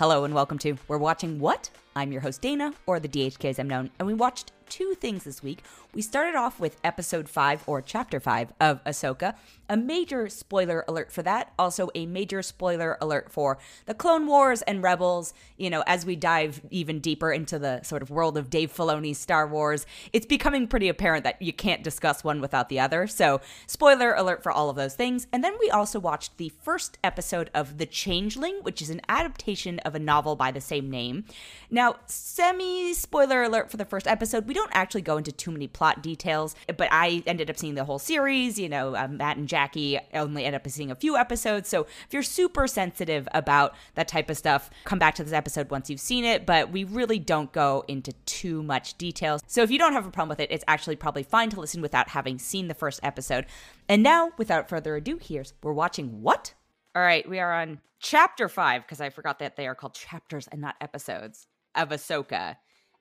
Hello and welcome to We're Watching What? I'm your host Dana, or the DHK as I'm known, and we watched two things this week. We started off with episode 5 or chapter 5 of Ahsoka. A major spoiler alert for that, also a major spoiler alert for the Clone Wars and Rebels. You know, as we dive even deeper into the sort of world of Dave Filoni's Star Wars, it's becoming pretty apparent that you can't discuss one without the other. So, spoiler alert for all of those things. And then we also watched the first episode of The Changeling, which is an adaptation of a novel by the same name. Now, semi spoiler alert for the first episode. We don't actually go into too many plot details, but I ended up seeing the whole series. You know, uh, Matt and Jackie only end up seeing a few episodes. So if you're super sensitive about that type of stuff, come back to this episode once you've seen it. But we really don't go into too much details. So if you don't have a problem with it, it's actually probably fine to listen without having seen the first episode. And now, without further ado, here's we're watching what? All right, we are on chapter five because I forgot that they are called chapters and not episodes of Ahsoka.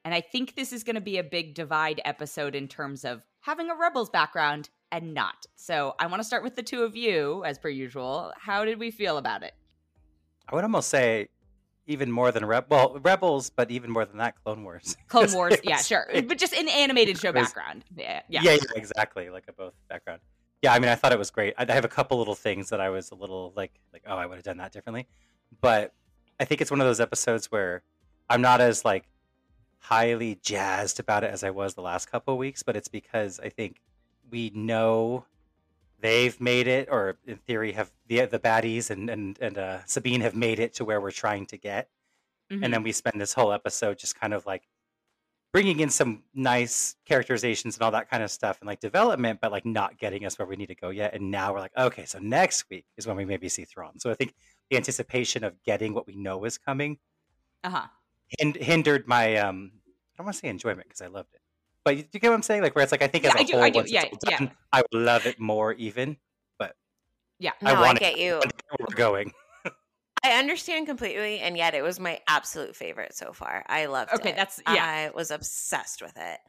And I think this is going to be a big divide episode in terms of having a Rebels background and not. So I want to start with the two of you, as per usual. How did we feel about it? I would almost say even more than Reb- well Rebels, but even more than that, Clone Wars. Clone Wars, yeah, sure, but just an animated show background. Yeah, yeah. yeah, exactly, like a both background. Yeah, I mean, I thought it was great. I I have a couple little things that I was a little like, like, oh, I would have done that differently. But I think it's one of those episodes where I'm not as like highly jazzed about it as I was the last couple of weeks. But it's because I think we know they've made it, or in theory, have the the baddies and and and uh, Sabine have made it to where we're trying to get. Mhm. and then we spend this whole episode just kind of like bringing in some nice characterizations and all that kind of stuff and like development but like not getting us where we need to go yet and now we're like okay so next week is when we maybe see Thrawn so I think the anticipation of getting what we know is coming uh-huh. hind- hindered my um I don't want to say enjoyment because I loved it but you, you get what I'm saying like where it's like I think Yeah, as a I do, whole I do, yeah, all yeah. done, I would love it more even But Yeah. I No, I, want it. get you. where we're going I understand completely, and yet it was my absolute favorite so far. I loved it. Okay, that's- yeah. I was obsessed with it.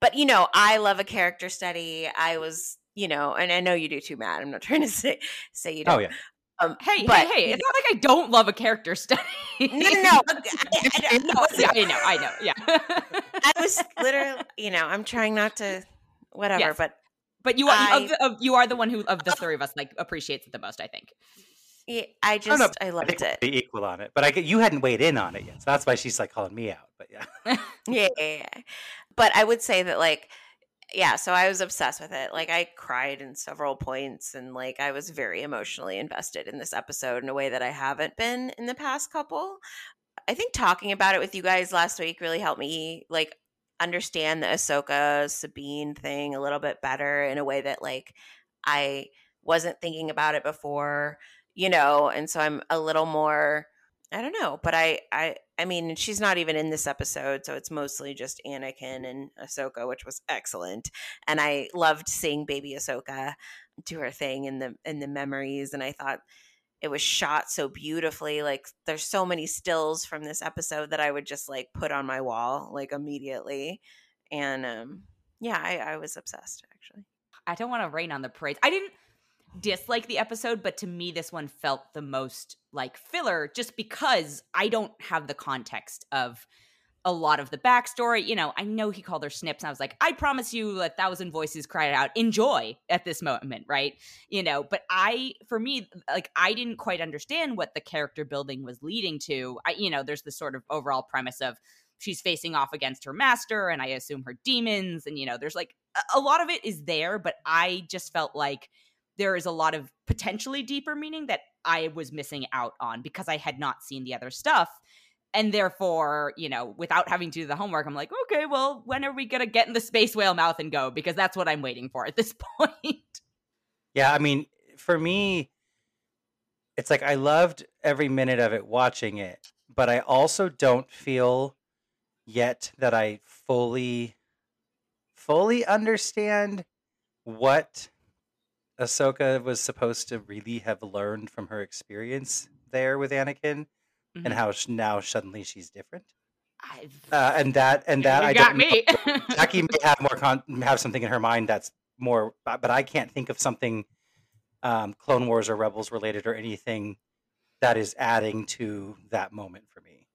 But you know, I love a character study. I was, you know, and I know you do too, Matt. I'm not trying to say say you don't. oh yeah Um, Hey, but, hey, hey! It's not like I don't love a character study. No, no, no. I, I- I- no, yeah, I know, I know, yeah. I was literally, you know, I'm trying not to, whatever. Yes. But but you are I- of the, of, you are the one who of the three of us like appreciates it the most. I think. yeah, I I don't just, I I loved think we're it. pretty equal on it but I get you hadn't weighed in on it yet so that's why she's like calling me out but yeah yeah, yeah, yeah. But I would say that like yeah, so I was obsessed with it. Like I cried in several points and like I was very emotionally invested in this episode in a way that I haven't been in the past couple. I think talking about it with you guys last week really helped me like understand the Ahsoka Sabine thing a little bit better in a way that like I wasn't thinking about it before, you know, and so I'm a little more I don't know, but I I I mean, she's not even in this episode, so it's mostly just Anakin and Ahsoka, which was excellent. And I loved seeing baby Ahsoka do her thing in the in the memories, and I thought it was shot so beautifully. Like there's so many stills from this episode that I would just like put on my wall like immediately. And um yeah, I, I was obsessed actually. I don't want to rain on the parade. I didn't dislike the episode, but to me, this one felt the most like filler just because I don't have the context of a lot of the backstory. You know, I know he called her snips, and I was like, I promise you a thousand voices cried out, enjoy at this moment, right? You know, but I, for me, like, I didn't quite understand what the character building was leading to. I, you know, there's this sort of overall premise of, She's facing off against her master, and I assume her demons. And, you know, there's like a- a lot of it is there, but I just felt like there is a lot of potentially deeper meaning that I was missing out on because I had not seen the other stuff. And therefore, you know, without having to do the homework, I'm like, okay, well, when are we going to get in the space whale mouth and go? Because that's what I'm waiting for at this point. Yeah, I mean, for me, it's like I loved every minute of it watching it, but I also don't feel yet that I fully fully understand what Ahsoka was supposed to really have learned from her experience there with Anakin Mhm. and how sh- now suddenly she's different. Uh, and that and that you I got don't know. me. Jackie may have more con- have something in her mind that's more, but I can't think of something um, Clone Wars or Rebels related or anything that is adding to that moment for me.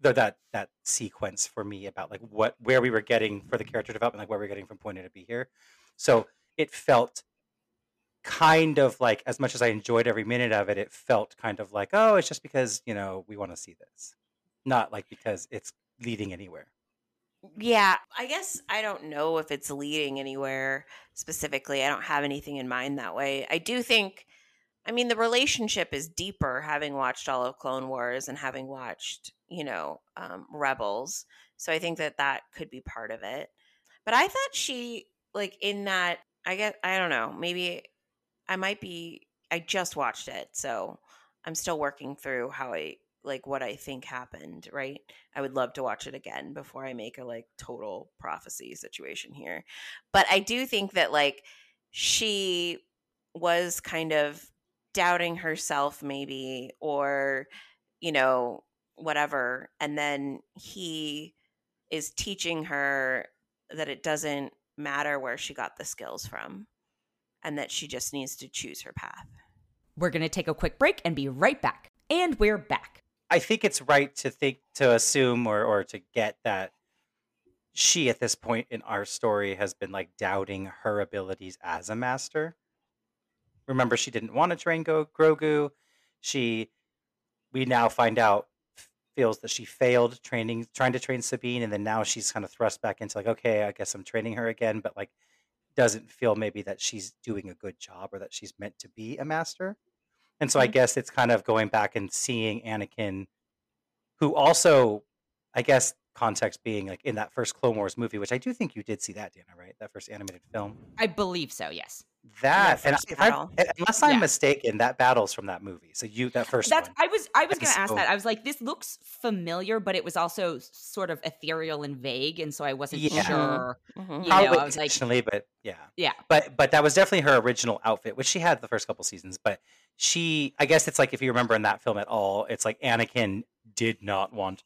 The, that that sequence for me about like what where we were getting for the character development, like where we are getting from point A to B here. So it felt kind of like as much as I enjoyed every minute of it, it felt kind of like, oh, it's just because, you know, we want to see this. Not like because it's leading anywhere. Yeah, I guess I don't know if it's leading anywhere specifically. I don't have anything in mind that way. I do think, I mean, the relationship is deeper having watched all of Clone Wars and having watched, you know, um, Rebels. So I think that that could be part of it. But I thought she, like, in that, I guess, I don't know, maybe I might be, I just watched it. So I'm still working through how I like what I think happened, right? I would love to watch it again before I make a like total prophecy situation here. But I do think that like she was kind of doubting herself maybe or you know whatever and then he is teaching her that it doesn't matter where she got the skills from and that she just needs to choose her path. We're going to take a quick break and be right back. And we're back. I think it's right to think to assume or or to get that she at this point in our story has been like doubting her abilities as a master. Remember, she didn't want to train Go- Grogu. She, we now find out, feels that she failed training, trying to train Sabine, and then now she's kind of thrust back into like, okay, I guess I'm training her again, but like, doesn't feel maybe that she's doing a good job or that she's meant to be a master. And so I mm-hmm. guess it's kind of going back and seeing Anakin, who also, I guess, context being like in that first Clone Wars movie, which I do think you did see that, Dana, right? That first animated film. I believe so. Yes. That and I, unless I'm yeah. mistaken, that battle's from that movie. So you that first That's one. I was I was going to ask so, that. I was like, this looks familiar, but it was also sort of ethereal and vague, and so I wasn't yeah. sure. Mm-hmm. You Probably know, I was like, but yeah, yeah. But but that was definitely her original outfit, which she had the first couple seasons. But she, I guess it's like if you remember in that film at all, it's like Anakin did not want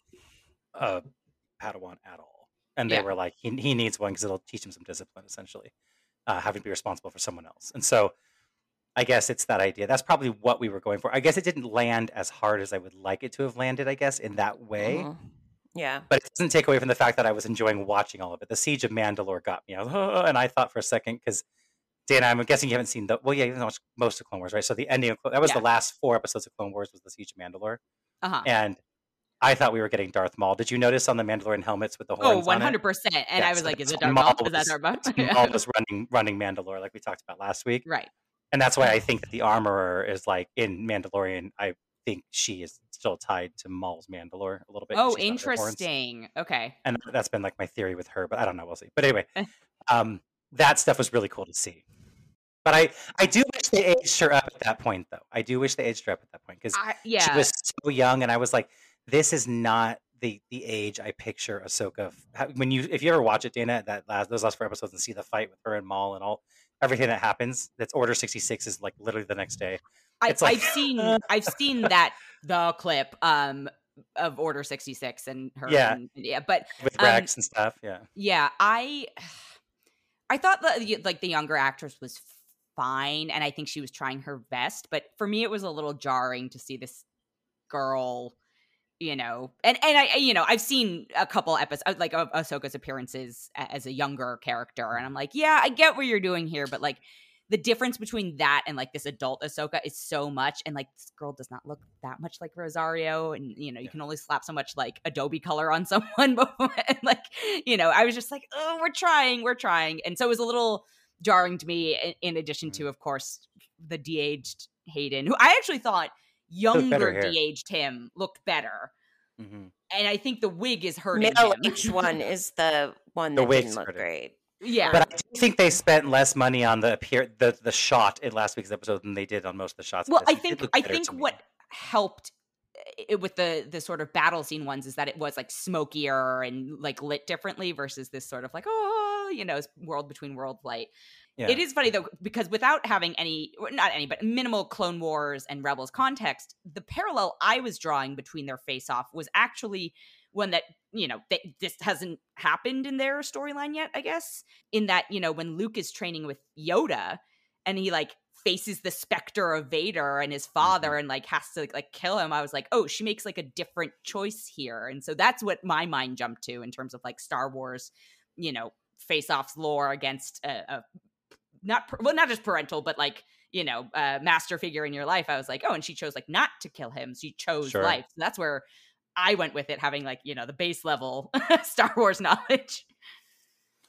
a Padawan at all, and they yeah. were like, he he needs one because it'll teach him some discipline, essentially uh, having to be responsible for someone else. And so I guess it's that idea. That's probably what we were going for. I guess it didn't land as hard as I would like it to have landed, I guess, in that way. Mm-hmm. Yeah. But it doesn't take away from the fact that I was enjoying watching all of it. The Siege of Mandalore got me. I was, oh, and I thought for a second, because Dan, I'm guessing you haven't seen the, well, yeah, you watched most of Clone Wars, right? So the ending of, that was yeah. the last four episodes of Clone Wars was the Siege of Mandalore. Uh-huh. And I thought we were getting Darth Maul. Did you notice on the Mandalorian helmets with the oh, horns? Oh, 100%. And yeah, I was like, is it Darth Maul? Maul? Is that Darth Maul? Maul was running, running Mandalore like we talked about last week. Right. And that's why I think that the armorer is like in Mandalorian, I think she is still tied to Maul's Mandalore a little bit. Oh, interesting. Okay. And that's been like my theory with her, but I don't know. We'll see. But anyway, um, that stuff was really cool to see. But I, I do wish they aged her up at that point, though. I do wish they aged her up at that point because yeah. she was so young, and I was like, this is not the the age I picture Ahsoka. When you if you ever watch it, Dana, that last those last four episodes and see the fight with her and Maul and all everything that happens, that's Order sixty six is like literally the next day. I, like, I've seen I've seen that the clip um of Order sixty six and her yeah and, yeah but with Rex um, and stuff yeah yeah I I thought that like the younger actress was fine and I think she was trying her best but for me it was a little jarring to see this girl you know, and and I, you know, I've seen a couple episodes uh, like of Ahsoka's appearances as a younger character, and I'm like, yeah, I get what you're doing here, but like the difference between that and like this adult Ahsoka is so much, and like this girl does not look that much like Rosario, and you know, you yeah. can only slap so much like Adobe color on someone, before, and like you know, I was just like, oh, we're trying, we're trying, and so it was a little jarring to me. In, in addition mm-hmm. to, of course, the de-aged Hayden, who I actually thought younger de-aged him looked better. Mm-hmm. And I think the wig is hurting Middle him. Each one is the one the that didn't look great. Yeah, but I do think they spent less money on the appear the the shot in last week's episode than they did on most of the shots. Well, I think I think what helped it, with the the sort of battle scene ones is that it was like smokier and like lit differently versus this sort of like oh you know world between world light. Yeah. It is funny though because without having any, not any, but minimal Clone Wars and Rebels context, the parallel I was drawing between their face off was actually one that you know they, this hasn't happened in their storyline yet. I guess in that you know when Luke is training with Yoda and he like faces the specter of Vader and his father Mhm. and like has to like kill him. I was like, oh, she makes like a different choice here, and so that's what my mind jumped to in terms of like Star Wars, you know, face offs lore against a, a not per- well, not just parental, but like you know, uh, master figure in your life. I was like, oh, and she chose like not to kill him. She chose Sure. life. So that's where I went with it, having like you know the base level Star Wars knowledge.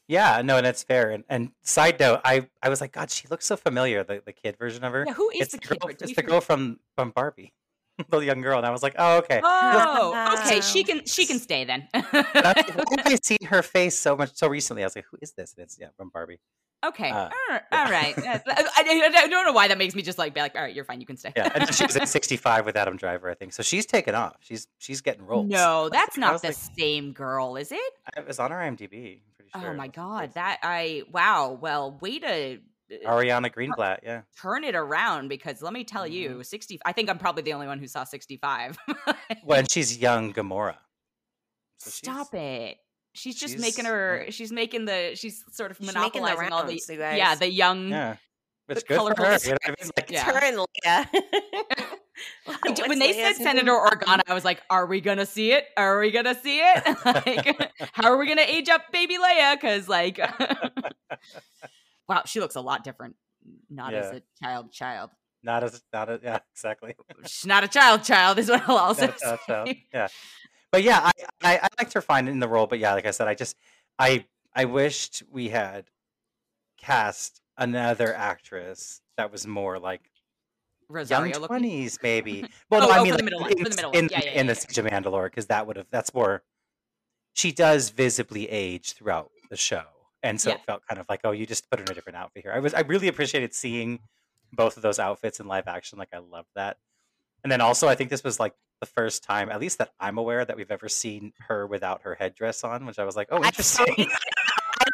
Yeah, no, and that's fair. And, and side note, I, I was like, God, she looks so familiar. The, the kid version of her. Yeah, who is it's the the kid? girl, it's the forget- girl from from Barbie, the young girl. And I was like, oh, okay. Oh, okay. She can she can stay then. I was like, Why have seen her face so much so recently? I was like, who is this? And it's yeah from Barbie. Okay, Uh, all right. yeah. All right. I, I- I don't know why that makes me just like be like, all right, you're fine, you can stay. Yeah, and she was at 65 with Adam Driver, I think. So she's taken off. She's she's getting rolled. no, that's not the like- same girl, is it? It was on her IMDb. I'm pretty sure. oh my god, that I wow. Well, way to uh, Ariana Greenblatt. Yeah. turn it around because let me tell Mm-hmm. you, sixty. I think I'm probably the only one who saw sixty-five. Well, and she's young Gamora. So Stop it. She's just making her. yeah. She's making the. She's sort of She's making the monopolizing all the. you guys. Yeah, the young. Yeah. It's the good for her. You know I mean? Like, Yeah. Her and Leia. When What's they said Senator name? Organa, I was like, "Are we gonna see it? Are we gonna see it? like, how are we gonna age up baby Leia? Because like, wow, she looks a lot different. Not as a child, child. Not as not a yeah, exactly. She's not a child, child is what I'll also Not a child, child. say. Yeah. But yeah, I, I I liked her fine in the role, but yeah, like I said, I just I I wished we had cast another actress that was more like Rosario young twenties, maybe. Well, Oh, no, I oh, mean like, middle in, the in. Yeah, yeah, in yeah, the Siege of Mandalore, because that would have that's more. She does visibly age throughout the show, and so it felt kind of like, oh, you just put her in a different outfit here. I was I really appreciated seeing both of those outfits in live action. Like I love that. And then also, I think this was like the first time, at least that I'm aware, that we've ever seen her without her headdress on, which I was like, oh, interesting. totally- I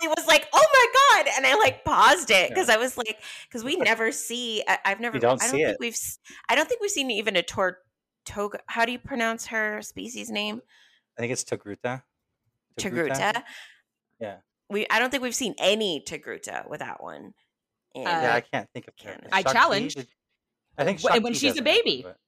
literally was like, "Oh my god!" and I like paused it because I was like, because we never see. I, I've never. don't I don't see think it. we've. s- I don't think we've seen even a tortuga. How do you pronounce her species name? I think it's Togruta. Togruta. Yeah. We. I don't think we've seen any Togruta without one. And Yeah, Uh, I can't think of. Can't- I Shaak Ti challenged. Did- I think Wh- when she's a doesn't baby. but-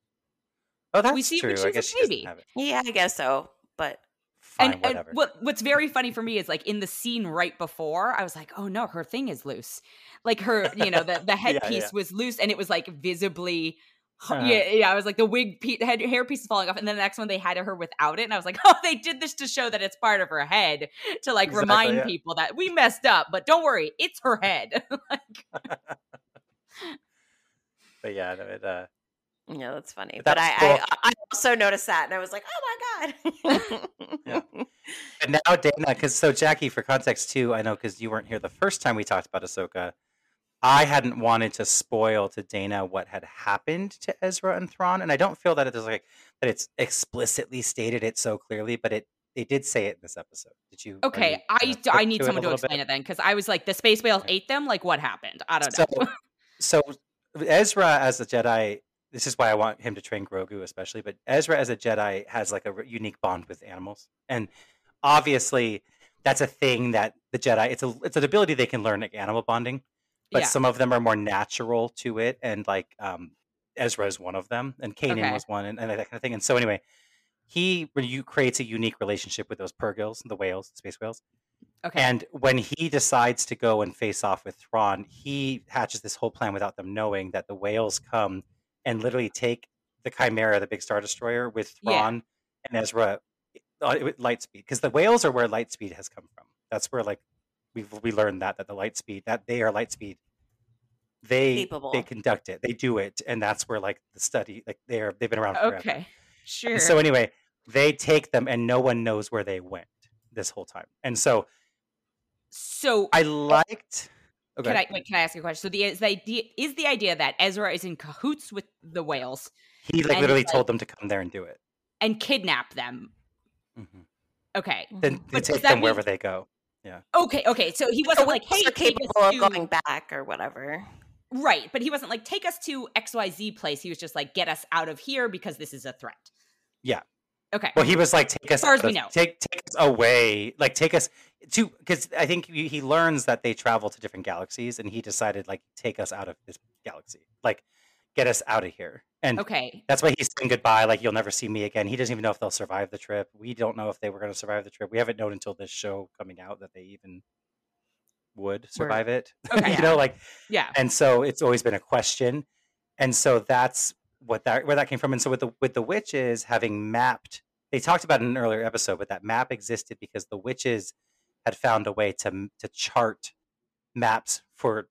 Oh, that's see true. when I she's a guess she doesn't baby. have it. yeah, I guess so. But Fine, and, and whatever. what what's very funny for me is like in the scene right before, I was like, oh no, her thing is loose. Like her, you know, the, the headpiece yeah. was loose and it was like visibly Uh-huh. yeah, yeah. I was like the wig pe- head hair piece is falling off, and then the next one they had her without it, and I was like, oh, they did this to show that it's part of her head to like Exactly, remind yeah. people that we messed up, but don't worry, it's her head. like, but yeah, no, it, uh, yeah, that's funny. But But, that's I, cool. I, I also noticed that, and I was like, "Oh my god!" Yeah. and now Dana, because so Jackie, for context too, I know because you weren't here the first time we talked about Ahsoka. I hadn't wanted to spoil to Dana what had happened to Ezra and Thrawn, and I don't feel that it's like that it's explicitly stated it so clearly, but it they did say it in this episode. Did you? okay, you I gonna I need it someone to little bit? explain it then because I was like, the space whales Okay. ate them. Like, what happened? I don't So, know. so Ezra as a Jedi, this is why I want him to train Grogu, especially. But Ezra as a Jedi has like a unique bond with animals, and obviously that's a thing that the Jedi. It's a it's an ability they can learn, like animal bonding. But Yeah. some of them are more natural to it, and like um, Ezra is one of them, and Kanan Okay. was one, and, and that kind of thing. And so anyway, he when you creates a unique relationship with those purrgils, the whales, the space whales. Okay, And when he decides to go and face off with Thrawn, he hatches this whole plan without them knowing that the whales come and literally take the Chimera, the big star destroyer, with Yeah. Thrawn and Ezra uh, with Lightspeed, because the whales are where Lightspeed has come from. That's where like we we learned that that the Lightspeed that they are Lightspeed. They Capable. they conduct it, they do it, and that's where like the study like they're they've been around forever. okay, sure. And so anyway, they take them, and no one knows where they went this whole time. And so so I liked. Okay. Can I wait? Can I ask you a question? So the is the idea is the idea that Ezra is in cahoots with the whales He like literally like- told them to come there and do it. and kidnap them. Mhm. Okay, Then take them wherever mean- they go. Yeah. Okay, okay. So he wasn't like, "Hey, are take us capable of to-" going back or whatever. right?" But he wasn't like, "Take us to X Y Z place." He was just like, "Get us out of here because this is a threat." Yeah. Okay. Well, he was like, take us as far as we know. Take take us away, like take us to because I think he, he learns that they travel to different galaxies, and he decided like take us out of this galaxy. Like, get us out of here. And Okay. that's why he's saying goodbye. Like, you'll never see me again. He doesn't even know if they'll survive the trip. We don't know if they were going to survive the trip. We haven't known until this show coming out that they even would survive it. Okay. you know, like, Yeah. and so it's always been a question. And so that's what that where that came from. And so with the with the witches having mapped, they talked about it in an earlier episode, but that map existed because the witches had found a way to to chart maps for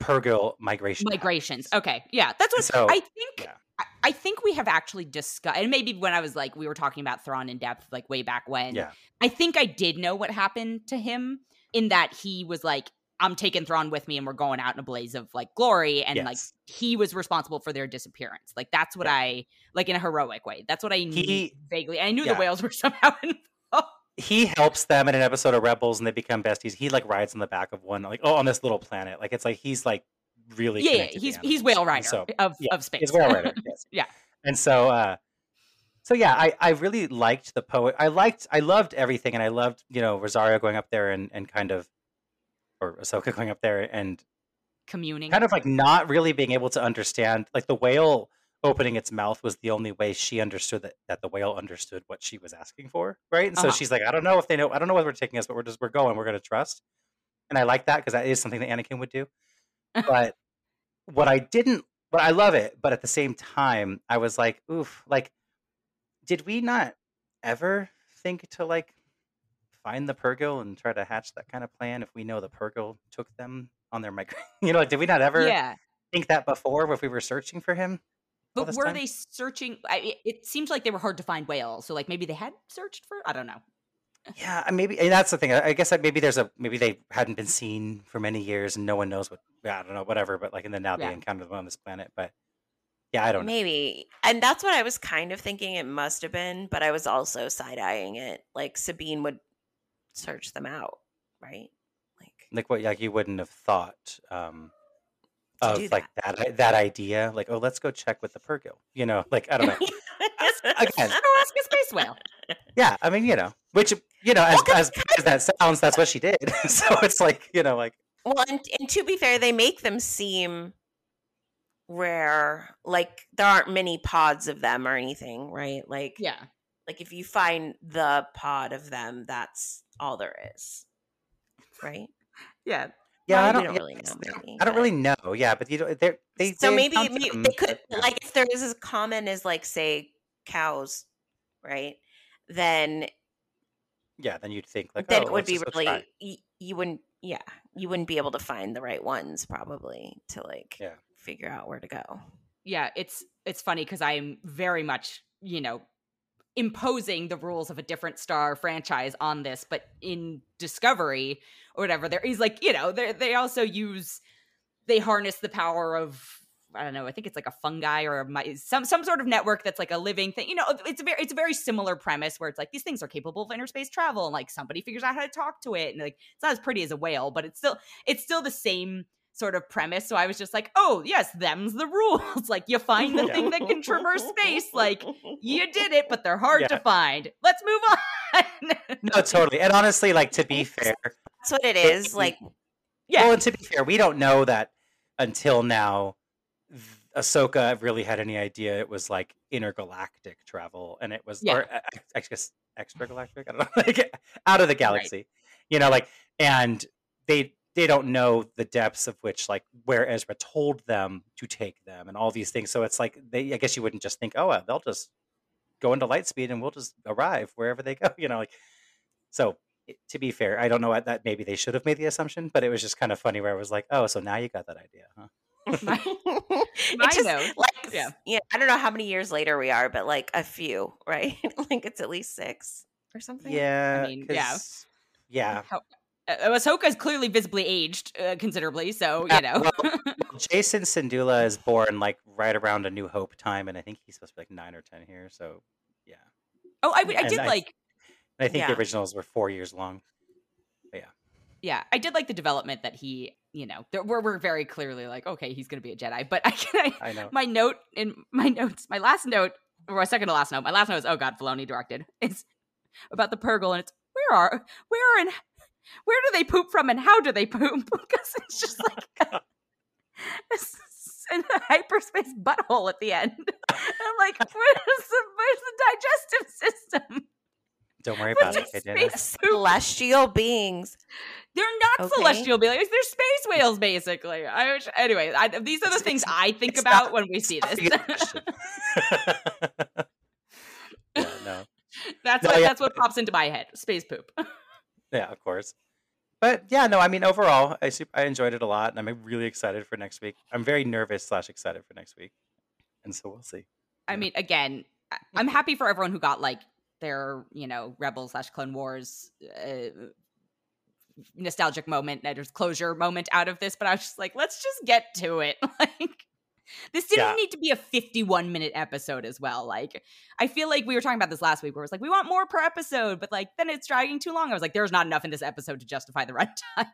Purrgil migration. Migrations. patterns. Okay. Yeah. That's what So, I think. yeah. I- I think we have actually discussed, and maybe when I was like, we were talking about Thrawn in depth, like way back when. Yeah. I think I did know what happened to him in that he was like, I'm taking Thrawn with me and we're going out in a blaze of like glory. And like he was responsible for their disappearance. Like that's what Yeah. I, like in a heroic way. That's what I knew He- vaguely. I knew yeah. the whales were somehow involved. he helps them in an episode of Rebels and they become besties. He like rides on the back of one, like oh, on this little planet. Like it's like he's like really Yeah, yeah, he's he's whale rider So of, yeah, of space. he's whale rider. Yes. Yeah. And so uh so yeah, I, I really liked the poet. I liked I loved everything and I loved, you know, Rosario going up there and, and kind of or Ahsoka going up there and Communing. kind of like not really being able to understand like the whale opening its mouth was the only way she understood that, that the whale understood what she was asking for right and so Uh-huh. she's like i don't know if they know i don't know where they're taking us but we're just we're going we're going to trust and i like that because that is something that anakin would do but what i didn't but i love it but at the same time i was like oof like did we not ever think to like find the Purrgil and try to hatch that kind of plan if we know the Purrgil took them on their migration? You know, like, did we not ever yeah. think that before if we were searching for him? But were time? they searching? I, it, it seems like they were hard to find whales. So like maybe they had searched for. I don't know. Yeah, maybe and that's the thing. I I guess that maybe there's a maybe they hadn't been seen for many years and no one knows what. Yeah, I don't know, whatever. But like, and then now Yeah. they encountered them on this planet. But yeah, I don't know. Maybe. And that's what I was kind of thinking it must have been, but I was also side eyeing it. Like Sabine would search them out, right? Like Like what? Like you wouldn't have thought um, To of do like that that idea. Like, oh, let's go check with the Purrgil. You know, like I don't know. Again, ask a space whale. Yeah, I mean, you know, which you know, as Well, 'cause- as bad as that sounds, that's what she did. so it's like, you know, like Well, and, and to be fair, they make them seem rare. Like there aren't many pods of them or anything, right? Like, Yeah. like if you find the pod of them, that's all there is, right? Yeah. yeah, Well, I don't, don't yeah, really know, maybe, I don't but- really know. Yeah, but you know, they're they so they maybe, encounter maybe them, they could but, like if there is as common as like say cows, right? Then yeah, then you'd think like, then oh, it would be just really y- you wouldn't yeah you wouldn't be able to find the right ones probably to like Yeah. figure out where to go. Yeah. It's it's funny because I am very much you know imposing the rules of a different star franchise on this, but in Discovery or whatever, there is like you know they they also use they harness the power of I don't know. I think it's like a fungi or a, some some sort of network that's like a living thing. You know, it's a very it's a very similar premise where it's like these things are capable of inner space travel, and like somebody figures out how to talk to it, and like it's not as pretty as a whale, but it's still it's still the same sort of premise. So I was just like, oh yes, them's the rules. like you find the Yeah. thing that can traverse space. Like you did it, but they're hard to find. Let's move on. No, totally. And honestly, like to be fair, That's what it is. Like yeah, well, and to be fair, we don't know that until now. th- Ahsoka really had any idea it was like intergalactic travel, and it was, Yeah. or uh, I guess extragalactic. I don't know, like out of the galaxy, you know, like, and they they don't know the depths of which, like, where Ezra told them to take them, and all these things. So it's like they, I guess you wouldn't just think, oh, well, they'll just go into light speed and we'll just arrive wherever they go, you know, like. So it- to be fair, I don't know what that maybe they should have made the assumption, but it was just kind of funny where I was like, oh, so now you got that idea, huh? My- it my just note- like yeah. yeah. I don't know how many years later we are, but like a few, right? like it's at least six or something. Yeah, mean, yeah. 'cause- yeah. How- uh, Ahsoka is clearly visibly aged uh, considerably, so Yeah, you know. well, Jacen Syndulla is born like right around A New Hope time, and I think he's supposed to be like nine or ten here. So yeah, oh, I, and did I- like and I think the originals were four years long. yeah, Yeah, I did like the development that he, you know, there, we're we're very clearly like, okay, he's gonna be a Jedi. But I can, I, I know. my note in my notes, my last note, or my second to last note, my last note is, oh god, Filoni directed. It's about the Purrgil, and it's where are, where and where do they poop from, and how do they poop? because it's just like, it's, in a hyperspace butthole at the end. I'm like, where's the, where's the digestive system? Don't worry What's about it. a okay, space? Celestial beings. They're not Okay. celestial beings. They're space whales, basically. I wish, anyway, I, these are the It's- things it's- I think about not- when we see this. yeah, no. that's No, what yeah. that's what pops into my head. Space poop. Yeah, of course. But yeah, no, I mean overall, I sup- I enjoyed it a lot, and I'm really excited for next week. I'm very nervous slash excited for next week, and so we'll see. I Yeah. mean, again, I'm happy for everyone who got like their, you know, Rebel slash Clone Wars uh, nostalgic moment, there's closure moment out of this. But I was just like, let's just get to it. Like, this didn't Yeah. need to be a 51 minute episode as well. Like, I feel like we were talking about this last week, where it was like we want more per episode, but like then it's dragging too long. I was like, there's not enough in this episode to justify the runtime.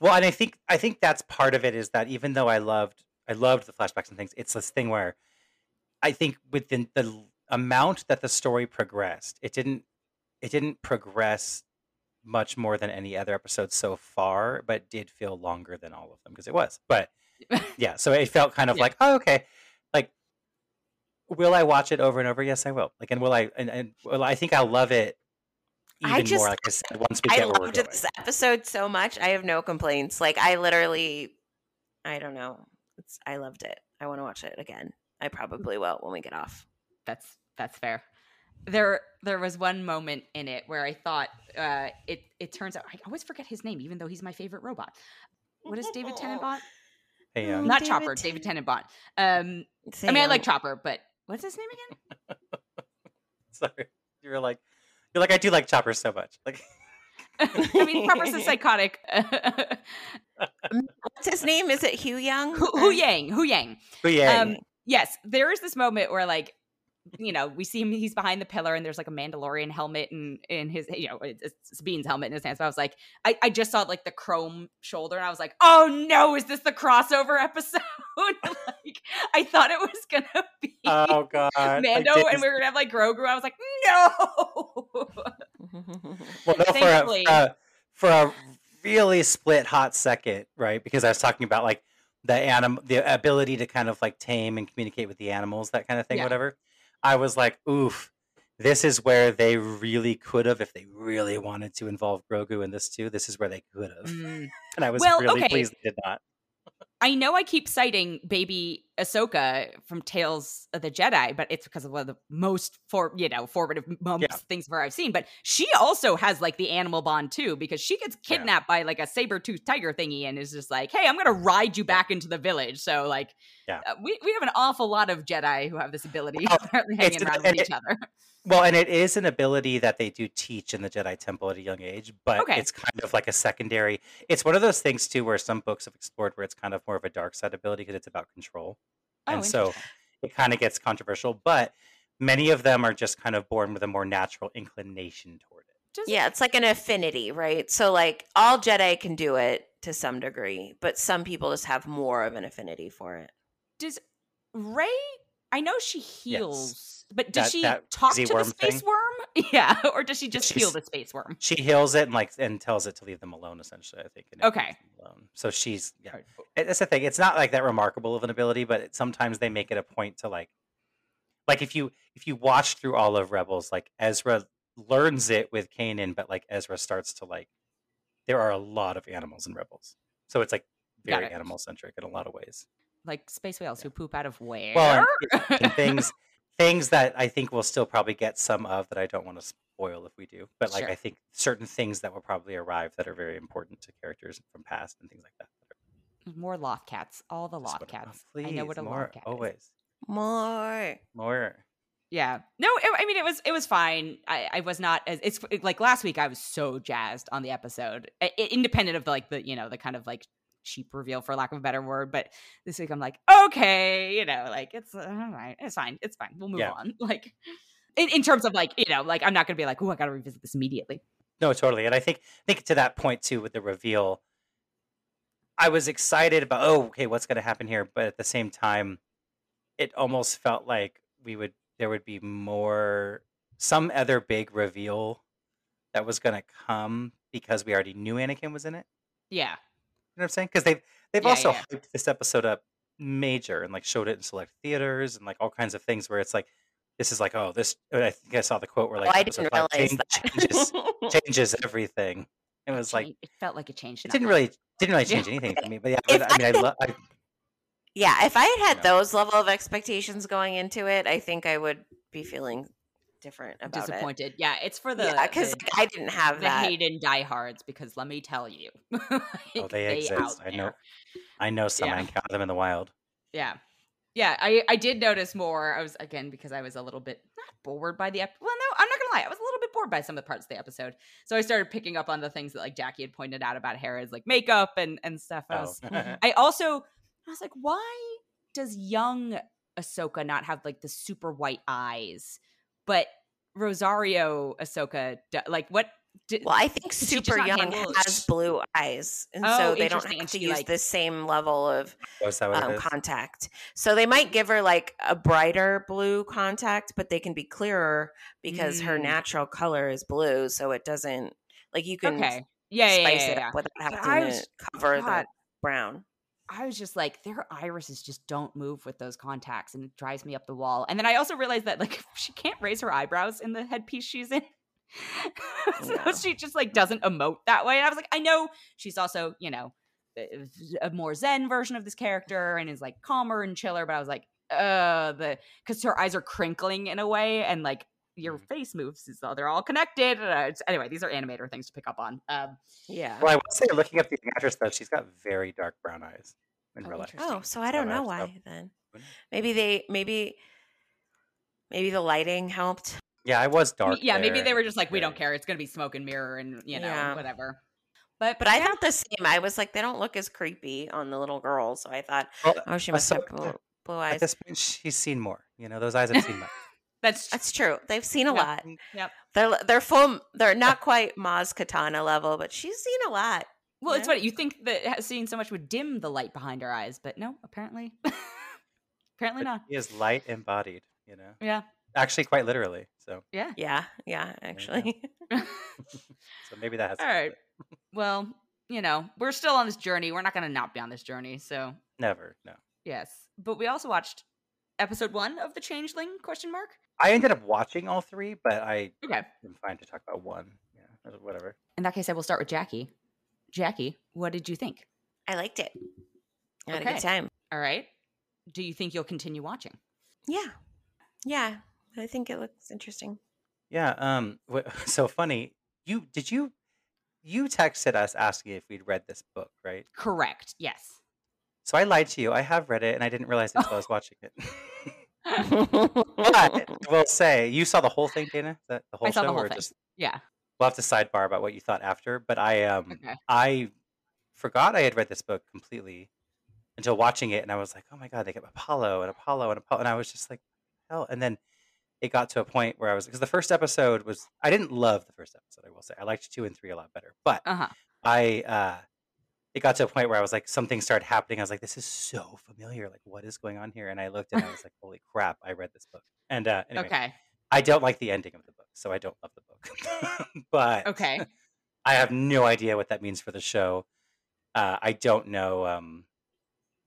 Well, and I think I think that's part of it is that even though I loved I loved the flashbacks and things, it's this thing where I think within the amount that the story progressed, it didn't it didn't progress much more than any other episode so far, but did feel longer than all of them because it was. But yeah, so it felt kind of Yeah. like, oh, okay, like will I watch it over and over? Yes, I will. Like, and will I? And, and well, I think I'll love it even I just- more. Like I said, once we I get where we're loved this episode so much. I have no complaints. Like I literally, I don't know. It's I loved it. I want to watch it again. I probably will when we get off. that's that's fair. There there was one moment in it where I thought uh it it turns out I always forget his name, even though he's my favorite robot. What is David Tennantbot? Hey, um, Not David Chopper, Ten- David Tennantbot. Um Say I mean I like Chopper, but what's his name again? sorry, you were like, you're like, I do like Chopper so much. Like, I mean Chopper's a psychotic What's his name? Is it Hugh Young? Hu, Huyang, Hu Yang. but yeah, Um, yes, there is this moment where like you know we see him he's behind the pillar and there's like a mandalorian helmet and in his you know it's, it's sabine's helmet in his hands but i was like I, I just saw like the chrome shoulder and i was like oh no is this the crossover episode like i thought it was gonna be oh god, mando and we were gonna have like grogu i was like no well, no, for a, thankfully- for a for a really split hot second, right? Because I was talking about like the anim the ability to kind of like tame and communicate with the animals, that kind of thing, Yeah. whatever. I was like, oof. This is where they really could have, if they really wanted to involve Grogu in this too. This is where they could have, Mm. and I was Well, really okay. pleased they did not. I know I keep citing baby Ahsoka from Tales of the Jedi, but it's because of one of the most for you know formative moments Yeah. things where I've seen. But she also has like the animal bond too, because she gets Yeah. kidnapped by like a saber tooth tiger thingy and is just like, "Hey, I'm gonna ride you back into the village." So like, Yeah. uh, we we have an awful lot of Jedi who have this ability Well, apparently hanging around with each it- other. Well, and it is an ability that they do teach in the Jedi Temple at a young age, but Okay. it's kind of like a secondary. It's one of those things too, where some books have explored where it's kind of more of a dark side ability because it's about control, Oh, and so it kind of gets controversial. But many of them are just kind of born with a more natural inclination toward it. Does- yeah, it's like an affinity, right? So like all Jedi can do it to some degree, but some people just have more of an affinity for it. does Rey? I know she heals, but does That- she that talk crazy to the space thing? worm? Yeah, or does she just heal the space worm? She heals it and like and tells it to leave them alone. Essentially, I think. and Okay. Alone. So she's yeah. Right. That's the thing. It's not like that remarkable of an ability, but it, sometimes they make it a point to like, like if you if you watch through all of Rebels, like Ezra learns it with Kanan, but like Ezra starts to like, there are a lot of animals in Rebels, so it's like very it. animal centric in a lot of ways. Like space whales who poop out of where? Well, and, and things things that I think we'll still probably get some of that I don't want to spoil if we do, but like Sure. I think certain things that will probably arrive that are very important to characters from past and things like that. more loth cats. All the Just loth what- oh, cats. Please, I know what a more, loth cat is. always More. more. Yeah. No, it, I mean it was it was fine. I, I was not as it's like last week I was so jazzed on the episode, I- I- independent of the, like the you know the kind of like cheap reveal for lack of a better word. But this week I'm like okay, you know, like it's uh, all right, it's fine, it's fine. We'll move Yeah. on. Like in, in terms of like you know like I'm not gonna be like oh I gotta revisit this immediately. No, totally. And I think think to that point too with the reveal, I was excited about oh, okay, what's going to happen here, but at the same time, it almost felt like we would there would be more some other big reveal that was going to come because we already knew Anakin was in it. Yeah. You know what I'm saying? Because they've they've Yeah, also yeah. hyped this episode up major and like showed it in select theaters and like all kinds of things where it's like this is like oh this uh, I think I saw the quote where Oh, like I didn't oh, realize change, changes changes everything. It was like it felt like it changed. it didn't really didn't really change anything for me. But yeah, but, I mean I I love I, yeah, if I had had Yeah. those level of expectations going into it, I think I would be feeling different about it. disappointed. Yeah, it's for the yeah, because the, like, I didn't have the that. Hayden diehards. Because let me tell you, oh like, they exist. out I know there. I know some Yeah. I encounter them in the wild. Yeah. Yeah, I, I did notice more. I was again because I was a little bit not bored by the ep- well, no, I'm not gonna lie, I was a little bit bored by some of the parts of the episode. So I started picking up on the things that like Jackie had pointed out about Hera's like makeup and and stuff. And I Oh. I also I was like, why does young Ahsoka not have like the super white eyes, but Rosario Ahsoka like what? Did, Well, I think Does she just super young has blue eyes, and Oh, so they don't have to she, use like- the same level of Was that what um, contact. So they might give her like a brighter blue contact, but they can be clearer because her Mm. natural color is blue, so it doesn't like you can okay, yeah, yeah, spice yeah, it up without having I to cover God. the brown. I was just like, their irises just don't move with those contacts, and it drives me up the wall. And then I also realized that like she can't raise her eyebrows in the headpiece she's in, so Yeah. she just like doesn't emote that way. And I was like, I know she's also you know a more zen version of this character and is like calmer and chiller, but I was like, uh, the because her eyes are crinkling in a way, and like your Mhm. face moves, so they're all connected. Uh, it's- anyway, these are animator things to pick up on. Um, Yeah. Well, I will say, looking up the actress though, she's got very dark brown eyes in Oh, real life. Oh, so I don't know why oh. then. Maybe they maybe maybe the lighting helped. Yeah, I was dark. mean, yeah, maybe they were just like, we don't care. It's gonna be smoke and mirror, and you know, Yeah. whatever. But But I yeah, thought the same. I was like, they don't look as creepy on the little girl, so I thought, Well, oh, she must have Ahsoka, blue, blue At eyes. this point, she's seen more. You know, those eyes have seen much. That's That's true. They've seen a Yeah. lot. Mm, yep. They're they're full. They're not quite Maz Kanata level, but she's seen a lot. well, it's Yeah. funny. You think that ha- seeing so much would dim the light behind her eyes, but no, apparently, apparently But not. She is light embodied. You know, Yeah, actually, quite literally. So, yeah. Yeah, yeah. Actually, so maybe that has. All to right. it. well, you know, we're still on this journey. We're not gonna not be on this journey. So Never. No. yes, but we also watched episode one of the Changeling? Question mark. I ended up watching all three, but I Okay. am fine to talk about one. Yeah, whatever. In that case, I will start with Jackie. Jackie, what did you think? I liked it. I had a good time. All right. Do you think you'll continue watching? Yeah, yeah. I think it looks interesting. Yeah. Um. So funny. You did you you texted us asking if we'd read this book, right? Correct. Yes. So I lied to you. I have read it, and I didn't realize it until I was watching it. but I will say, you saw the whole thing, Dana? That the whole I saw show, the whole or thing. just Yeah. we'll have to sidebar about what you thought after? But I um Okay. I forgot I had read this book completely until watching it, and I was like, oh my god, they get Apollo and Apollo and Apollo, and I was just like, hell. And then it got to a point where I was because the first episode was I didn't love the first episode. I will say I liked two and three a lot better, but Uh huh. I uh it got to a point where I was like something started happening. I was like, this is so familiar. Like, what is going on here? And I looked and I was like, holy crap, I read this book. And uh anyway, Okay. I don't like the ending of the book, so I don't love the book. but Okay. I have no idea what that means for the show. Uh, I don't know. Um,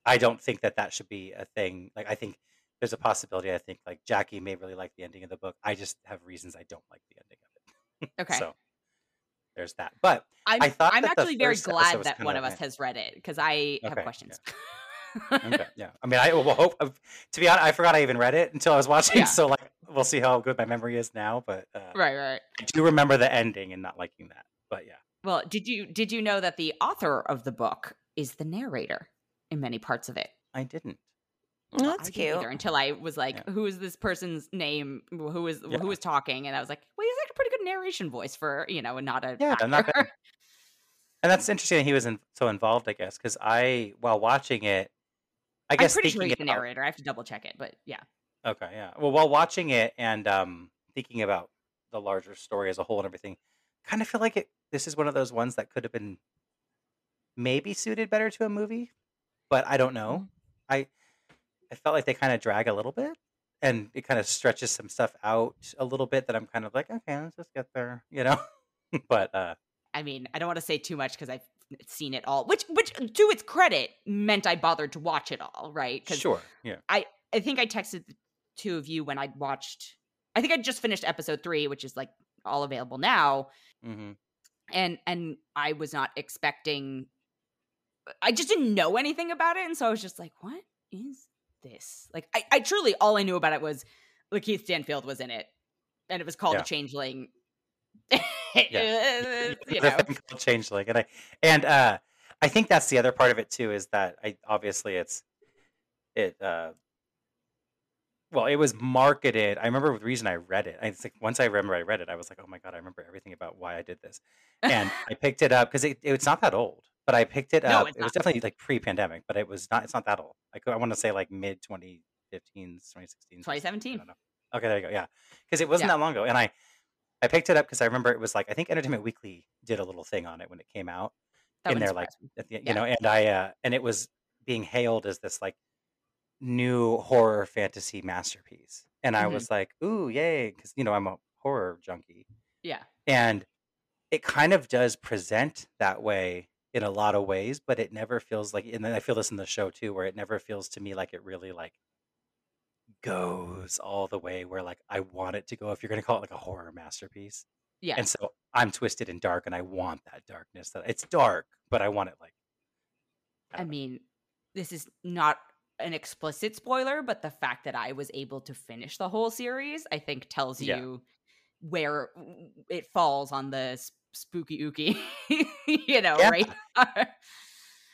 I don't think that that should be a thing. Like, I think there's a possibility. I think like Jackie may really like the ending of the book. I just have reasons I don't like the ending of it. Okay. so there's that. But I'm, I thought I'm that actually very glad that one of us has read it because I have Okay, questions. okay, yeah. I mean, I will hope. To be honest, I forgot I even read it until I was watching. Yeah. So like, we'll see how good my memory is now. But uh, right, right. I do remember the ending and not liking that. But yeah. Well, did you did you know that the author of the book is the narrator in many parts of it? I didn't. Well, that's I cute. either until I was like, Yeah. "Who is this person's name? Who is Yeah. who is talking?" And I was like, "Well, a pretty good narration voice for you know, and not a Yeah, not actor." bad. And that's interesting that he was in, so involved, I guess, because I, while watching it, I I'm guess pretty sure he's the narrator. I have to double check it, but yeah. okay, yeah. Well, while watching it and um, thinking about the larger story as a whole and everything, kind of feel like it. This is one of those ones that could have been maybe suited better to a movie, but I don't know. I, I felt like they kind of drag a little bit, and it kind of stretches some stuff out a little bit that I'm kind of like, okay, let's just get there, you know. but uh, I mean, I don't want to say too much because I've seen it all, which, which to its credit, meant I bothered to watch it all, right? Sure. Yeah. I I think I texted the two of you when I'd watched. I think I just finished episode three, which is like all available now, Mm-hmm. and and I was not expecting. I just didn't know anything about it, and so I was just like, "What is this?" Like, I, I truly all I knew about it was Lakeith Stanfield was in it, and it was called Yeah. The Changeling. Yeah. you know, Changeling, and I and uh, I think that's the other part of it too is that I obviously it's it uh, well it was marketed. I remember the reason I read it. I it's like once I remember I read it, I was like, oh my god, I remember everything about why I did this, and I picked it up because it, it's not that old, but I picked it No, up. it's it was not. definitely like pre-pandemic, but it was not. It's not that old. Like I want to say like mid 2015, 2016, 2017. I don't know. Okay, there you go. Yeah, because it wasn't Yeah. that long ago, and I I picked it up because I remember it was like I think Entertainment Weekly did a little thing on it when it came out That in wouldn't there, like surprise me. at the, you Yeah. know, and I uh, and it was being hailed as this like new horror fantasy masterpiece, and I Mhm. was like, ooh, yay, because you know I'm a horror junkie, Yeah, and it kind of does present that way in a lot of ways, but it never feels like, and then I feel this in the show too, where it never feels to me like it really like goes all the way where like I want it to go. If you're gonna call it like a horror masterpiece, yeah. and so I'm twisted and dark, and I want that darkness. That it's dark, but I want it like. I I mean, this is not an explicit spoiler, but the fact that I was able to finish the whole series, I think, tells Yeah. you where it falls on the spooky ooky, you know, Yeah. right?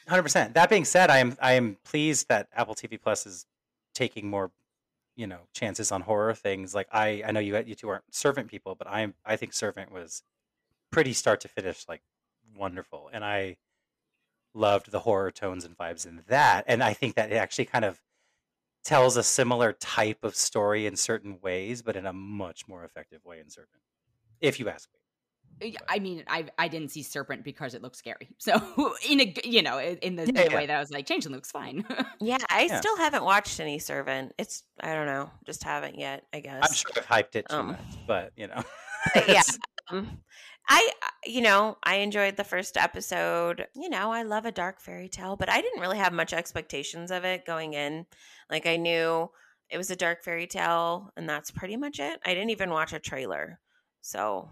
Hundred percent. That being said, I am I am pleased that Apple TV Plus is taking more, you know, chances on horror things. Like I I know you you two aren't Servant people, but I am I think Servant was pretty start to finish like wonderful, and I loved the horror tones and vibes in that, and I think that it actually kind of tells a similar type of story in certain ways, but in a much more effective way in Servant, if you ask me. Yeah, I mean, I I didn't see Servant because it looks scary. So in a you know in in the, Yeah, the yeah. way that I was like, Changeling looks fine. Yeah, I Yeah. still haven't watched any Servant. It's I don't know, just haven't yet. I guess. I'm sure I've hyped it too Um, much, but you know, yeah. Um, I, you know, I enjoyed the first episode. You know, I love a dark fairy tale, but I didn't really have much expectations of it going in. Like, I knew it was a dark fairy tale, and that's pretty much it. I didn't even watch a trailer, so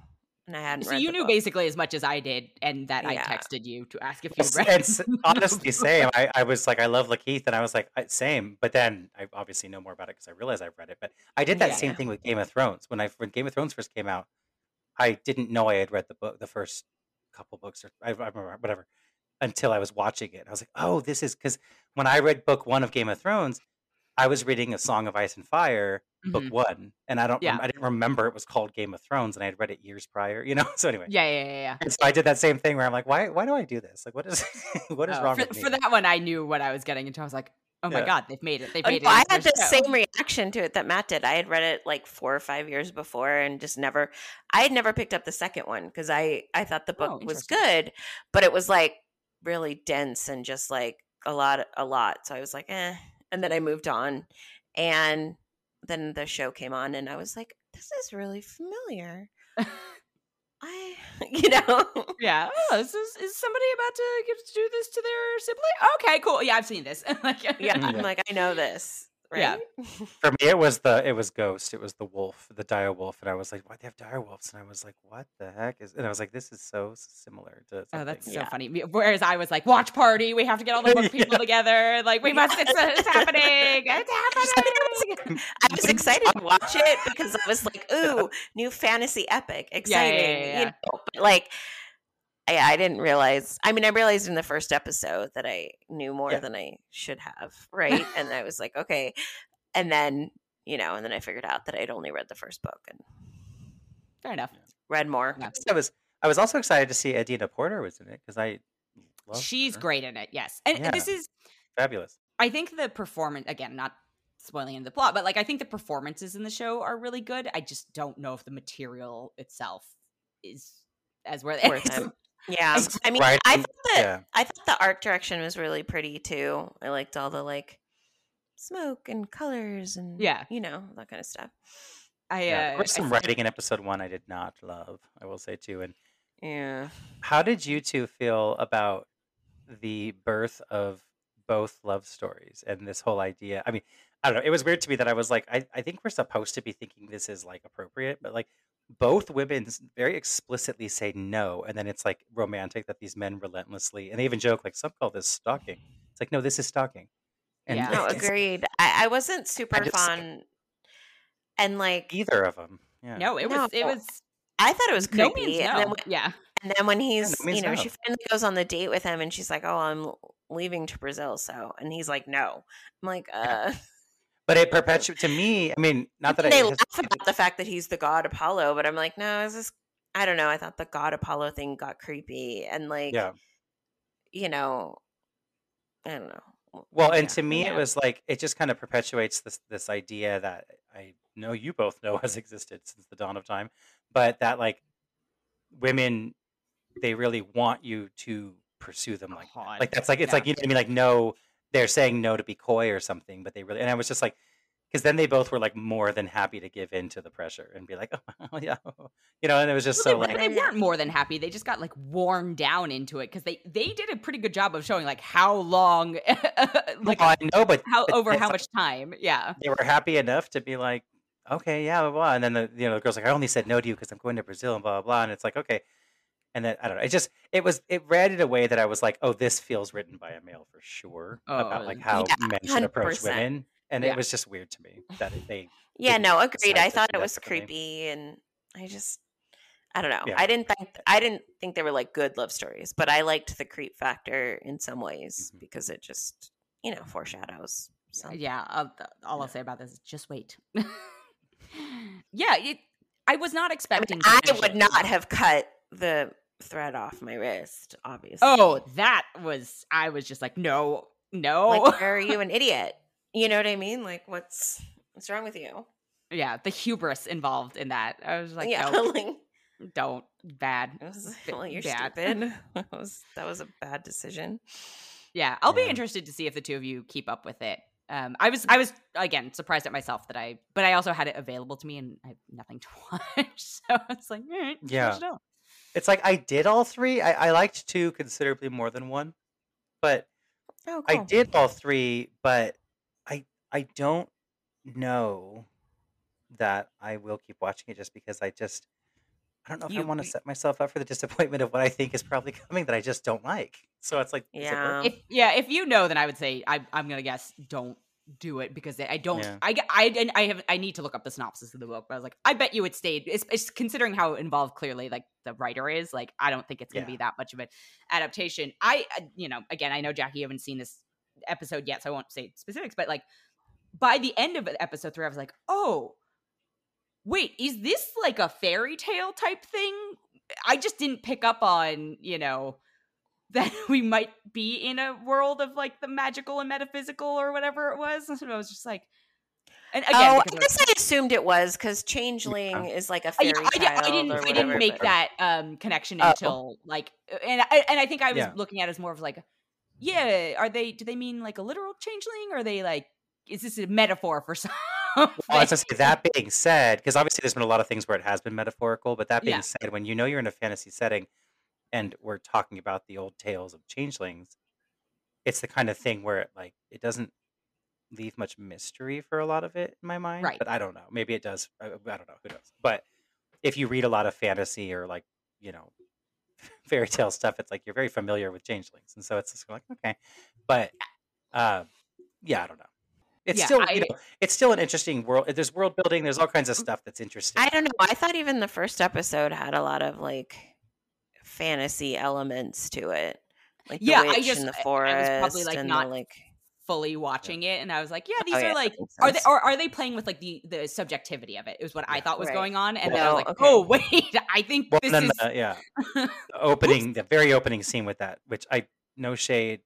and I hadn't. so you knew book. basically as much as I did, and that I texted you to ask if you It's, read. it's honestly same. I, I was like, I love Lakeith, and I was like, same. But then I obviously know more about it because I realize I've read it. But I did that Yeah, same yeah. thing with Game of Thrones. When I when Game of Thrones first came out, I didn't know I had read the book, the first couple books, or I, I remember whatever, until I was watching it. I was like, oh, this is because when I read book one of Game of Thrones, I was reading A Song of Ice and Fire, book Mhm. one, and I don't, Yeah. I didn't remember it was called Game of Thrones, and I had read it years prior, you know. So anyway, Yeah, yeah, yeah, yeah. and so I did that same thing where I'm like, why why do I do this? Like, what is what is Oh, wrong for, with me? for that one, I knew what I was getting into. I was like, "Oh my Yeah. god, they've made it! They've made no, it!" I had the the show." same reaction to it that Matt did. I had read it like four or five years before, and just never. I had never picked up the second one because I I thought the book Oh, was good, but it was like really dense and just like a lot, a lot. So I was like, eh. And then I moved on, and then the show came on, and I was like, this is really familiar. I, you know, Yeah. Oh, is, this, is somebody about to get to do this to their sibling? Okay, cool. Yeah, I've seen this. like, yeah. I'm like, I know this, Yeah. For me, it was the it was Ghost. It was the wolf, the dire wolf, and I was like, why do they have dire wolves? And I was like, what the heck is? And I was like, this is so similar to. Something. Oh, that's so Yeah. funny. Whereas I was like, watch party. We have to get all the book people Yeah. together. Like, we must. It's, it's happening. It's happening. I was excited to watch it because I was like, "Ooh, new fantasy epic, yeah, exciting!" yeah, You know, but like, I, I didn't realize. I mean, I realized in the first episode that I knew more Yeah. than I should have, right? and I was like, "Okay," and then you know, and then I figured out that I'd only read the first book and Fair enough. read more. Yeah. I was I was also excited to see Adina Porter was in it because I. Love She's her. great in it. Yes, and, and this is. fabulous. I think the performance again, not spoiling the plot, but like I think the performances in the show are really good. I just don't know if the material itself is as worth Worth it. Yeah, I mean, Right, I thought that yeah. I thought the art direction was really pretty too. I liked all the like smoke and colors and Yeah. you know that kind of stuff. I Yeah, uh, there was I some think- writing in episode one I did not love. I will say too, and Yeah. How did you two feel about the birth of both love stories and this whole idea? I mean, I don't know. It was weird to me that I was like, I, I think we're supposed to be thinking this is like appropriate, but like both women very explicitly say no, and then it's like romantic that these men relentlessly and they even joke like some call this stalking. It's like no, this is stalking. And Yeah. No, agreed. I, I wasn't super just- fun. And like, either of them. Yeah. No, it was it was I thought it was no creepy. means and, then, when- Yeah. and then when he's, no you know, no. she finally goes on the date with him and she's like, oh, I'm leaving to Brazil. So, and he's like, no. I'm like, uh, But it perpetuates to me. I mean, not that and they I. laugh about the fact that he's the god Apollo, but I'm like, no, is this, I don't know. I thought the god Apollo thing got creepy and like, Yeah. you know, I don't know. Well, and Yeah. to me, Yeah. it was like it just kind of perpetuates this this idea that I know you both know has existed since the dawn of time, but that like women, they really want you to pursue them like that. Like that's like it's Yeah. like you know what I mean like no, they're saying no to be coy or something, but they really and I was just like because then they both were like more than happy to give in to the pressure and be like oh yeah you know and it was just Well, so they, like they weren't more than happy. They just got like worn down into it because they they did a pretty good job of showing like how long, like no, I know but how but over how like- much time. Yeah. they were happy enough to be like, okay, yeah, blah, blah. And then the you know the girl's like, I only said no to you because I'm going to Brazil and blah blah blah. And it's like, okay. And then I don't know. It just it was it read in a way that I was like, oh, this feels written by a male for sure about Oh, like how yeah, men should approach 100%. women. And Yeah. it was just weird to me that it- they Yeah, no, agreed. I thought it was creepy, and I just, I don't know. Yeah. I didn't think I didn't think they were like good love stories, but I liked the creep factor in some ways Mhm. because it just, you know, foreshadows. Something. Yeah. I'll, all Yeah. I'll say about this is just wait. yeah. It, I was not I expecting. mean, I would not have cut the thread off my wrist, obviously. Oh, that was. I was just like, no, no. like, are you an idiot? You know what I mean? Like, what's what's wrong with you? yeah, the hubris involved in that. I was like, yeah, no, like, don't. Bad. was, well, you're bad. stupid. that was that was a bad decision. Yeah, I'll be interested to see if the two of you keep up with it. Um, I was, I was again surprised at myself that I, but I also had it available to me and I have nothing to watch, so it's like, all right, let's Yeah. Watch it out. It's like I did all three. I, I liked two considerably more than one, but Oh, I did all three. But I I don't know that I will keep watching it just because I just I don't know if I want to set myself up for the disappointment of what I think is probably coming that I just don't like. So it's like, is it worth Yeah. it? If yeah, if you know, then I would say I, I'm gonna guess don't do it because I don't. Yeah. I I I have I need to look up the synopsis of the book, but I was like, I bet you it stayed. It's, it's considering how involved clearly like the writer is. Like, I don't think it's gonna Yeah. be that much of an adaptation. I I- you know again, I know Jackie, you haven't seen this episode yet, so I won't say specifics, but like by the end of episode three, I was like, oh. Wait, is this like a fairy tale type thing? I just didn't pick up on, you know, that we might be in a world of like the magical and metaphysical or whatever it was. And I was just like, and again, oh, I because I was- guess I assumed it was because Changeling is like a fairy yeah, I, child I didn't. or I didn't make but- that um, connection Oh. until like, and I, and I think I was Yeah. looking at it as more of like, yeah, are they? Do they mean like a literal changeling, or are they like? Is this a metaphor for something? Well, I was gonna say, that being said, because obviously there's been a lot of things where it has been metaphorical, but that being Yeah. said, when you know you're in a fantasy setting and we're talking about the old tales of changelings, it's the kind of thing where it like it doesn't leave much mystery for a lot of it in my mind. Right. But I don't know. Maybe it does. I, I don't know. Who knows? But if you read a lot of fantasy or like you know fairy tale stuff, it's like you're very familiar with changelings, and so it's just like okay, but uh, yeah, I don't know. It's Yeah, still I- you know it's still an interesting world. There's world building. There's all kinds of stuff that's interesting. I don't know. I thought even the first episode had a lot of like fantasy elements to it, like Yeah, the I just- in I- the I was probably, like, not the like. fully watching it, and I was like, yeah, oh, these Oh, are yeah, like are they or are they playing with like the the subjectivity of it is what I thought was Right. going on and Well, then I was like okay. oh wait I think Well, this then is the, yeah, the opening, the very opening scene with that, which I no shade.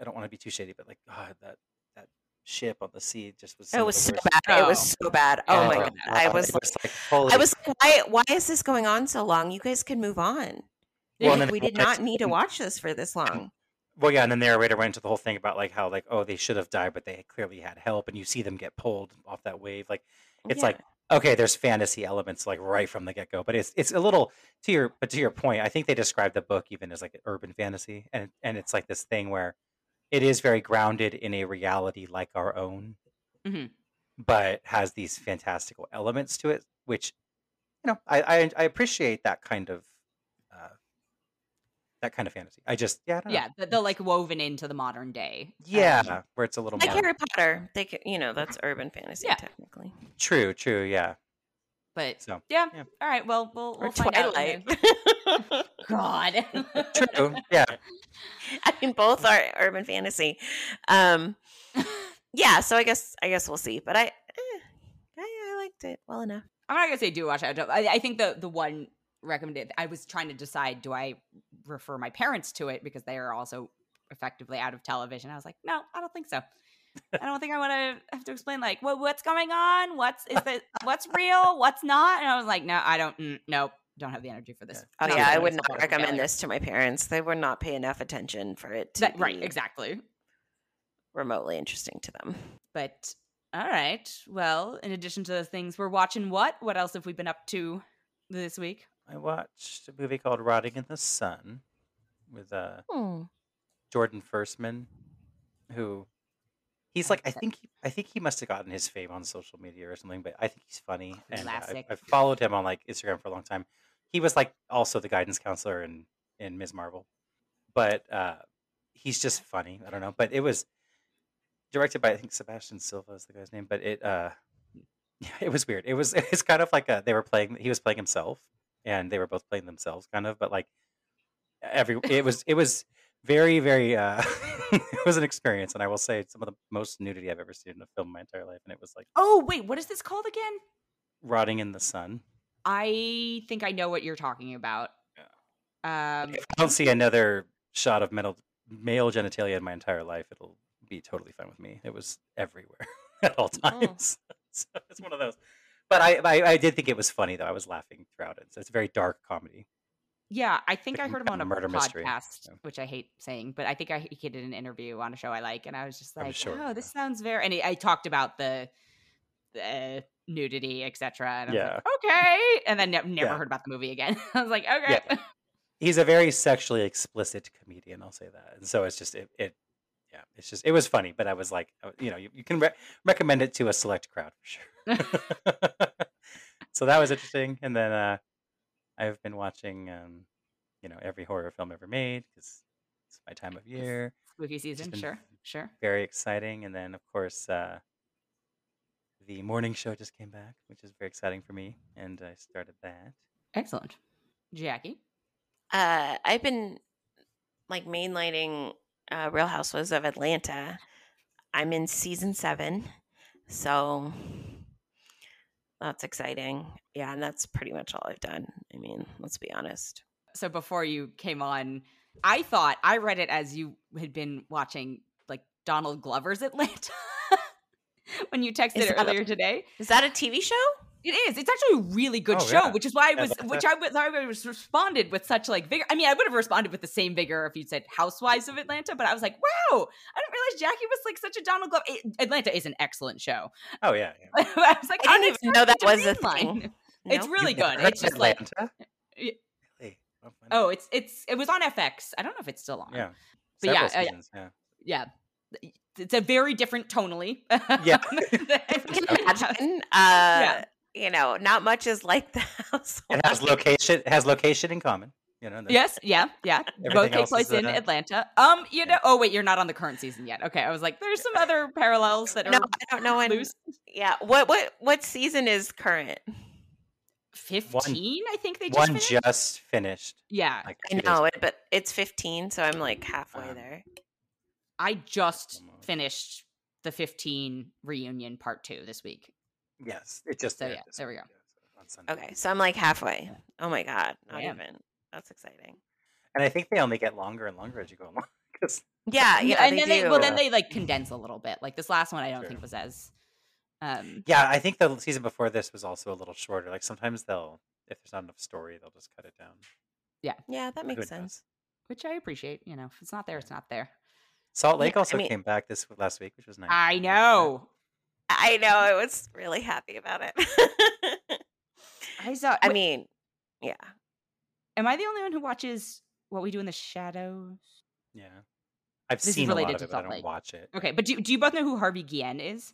I don't want to be too shady, but like God, that that ship on the sea just was. It was so worst- bad. It Oh. was so bad. Oh, Oh, my wow. god! I was was like holy. I was like, why? Why is this going on so long? You guys can move on. Well, we did not need to watch this for this long. Well, yeah, and then the narrator went into the whole thing about like how like oh they should have died, but they clearly had help, and you see them get pulled off that wave. Like it's Yeah. like okay, there's fantasy elements like right from the get go, but it's it's a little to your but to your point. I think they describe the book even as like an urban fantasy, and and it's like this thing where it is very grounded in a reality like our own, Mhm. but has these fantastical elements to it, which you know I I, I appreciate that kind of that kind of fantasy. I just yeah I don't know. Yeah, the, the like woven into the modern day. yeah Um, where it's a little Like more Harry Potter, they could, you know that's urban fantasy Yeah. technically. true true yeah but so yeah. Yeah. All right. Well, we'll, Or we'll find out. Twilight. God. true yeah I mean, both are urban fantasy. Um, yeah, so I guess I guess we'll see. But I, eh, I, I liked it well enough. I'm not gonna say do watch it. I, don't- I I think the the one recommended. I was trying to decide do I refer my parents to it because they are also effectively out of television. I was like, no, I don't think so. I don't think I want to have to explain like what what's going on, what's is it, what's real, what's not. And I was like, no, I don't. Mm, nope, don't have the energy for this. Oh yeah, I would not recommend failure. this to my parents. They would not pay enough attention for it to That- right, exactly. remotely interesting to them. But all right, well, in addition to those things, we're watching what? What else have we been up to this week? I watched a movie called Rotting in the Sun with uh Hmm. Jordan Firstman, who he's like I think he, I think he must have gotten his fame on social media or something, but I think he's funny and uh, I've, Classic. I've followed him on like Instagram for a long time. He was like also the guidance counselor in in Ms. Marvel, but uh, he's just funny. I don't know, but it was directed by I think Sebastian Silva is the guy's name, but it uh yeah, it was weird. It was it's kind of like a they were playing he was playing himself and they were both playing themselves kind of, but like every it was it was very very uh it was an experience and I will say some of the most nudity I've ever seen in a film in my entire life and it was like Oh wait, what is this called again? rotting in the sun. I think I know what you're talking about. Um, If I don't see another shot of metal, male genitalia in my entire life, it'll be totally fine with me. It was everywhere at all times. so it's one of those. But I, I, I did think it was funny though. I was laughing throughout it. So it's a very dark comedy. yeah, I think I heard him on a murder mystery, podcast, so. which I hate saying, but I think I he did an interview on a show I like, and I was just like, sure, "Oh, this sounds very." And he, I talked about the, the nudity, etc. And I was like, Yeah. "Okay," and then ne- never Yeah. heard about the movie again. I was like, "Okay." Yeah. He's a very sexually explicit comedian. I'll say that. And so it's just it, it yeah, it's just it was funny. But I was like, uh, you know, you, you can re- recommend it to a select crowd for sure. so that was interesting. And then uh, I've been watching, um, you know, every horror film ever made because it's my time of year. Spooky season, sure, sure. Very exciting. And then of course, uh, the morning show just came back, which is very exciting for me, and I started that. Excellent, Jackie. Uh, I've been like mainlining uh, Real Housewives of Atlanta. I'm in season seven, so that's exciting. Yeah, and that's pretty much all I've done. I mean, let's be honest. so before you came on, I thought I read it as you had been watching like Donald Glover's Atlanta when you texted that a- earlier today. Is that a TV show? It is. It's actually a really good Oh, show, yeah. which is why I was, which I was, I was responded with such like vigor. I mean, I would have responded with the same vigor if you'd said Housewives of Atlanta, but I was like, wow, I didn't realize Jackie was like such a Donald Glover. It- Atlanta is an excellent show. Oh yeah, yeah. I was like, I didn't even know that was a mainline. thing. It's really You've good. It's of just like, Atlanta? Y- Really? I'll oh, it's it's it was on FX. I don't know if it's still on. yeah. But yeah, Several uh, yeah. yeah it's a very different tonally Yeah. I can imagine. Uh, You know, not much is like the house. It has location. It has location in common. You know. yes yeah yeah both take place in uh, atlanta um you know oh wait you're not on the current season yet okay i was like there's some other parallels that are No, I don't know when. loose Yeah, what what what season is current? 15 i think they just One finished? just finished. yeah Like I know it, but it's 15, so I'm like halfway Um, there. i just finished the 15 reunion part two this week Yes, it just. So, aired yeah, this there we go. yeah, so. Okay, so I'm like halfway. Oh my god, not Yeah. even. That's exciting. And I think they only get longer and longer as you go along. 'cause- Yeah, yeah, and they then they well then they like condense a little bit like this last one i don't Sure. think was as um yeah, I think the season before this was also a little shorter. Like sometimes they'll, if there's not enough story, they'll just cut it down. yeah, yeah, that Who makes knows? sense. which i appreciate you know if it's not there it's not there Salt Lake Yeah, I also mean- came back this last week, which was nice. i know I know. I was really happy about it. I saw. I wait, mean, yeah. am I the only one who watches What We Do in the Shadows? Yeah, I've This is seen a lot related of to it, but I don't Lake. watch it. Okay, but do, do you both know who Harvey Guillen is?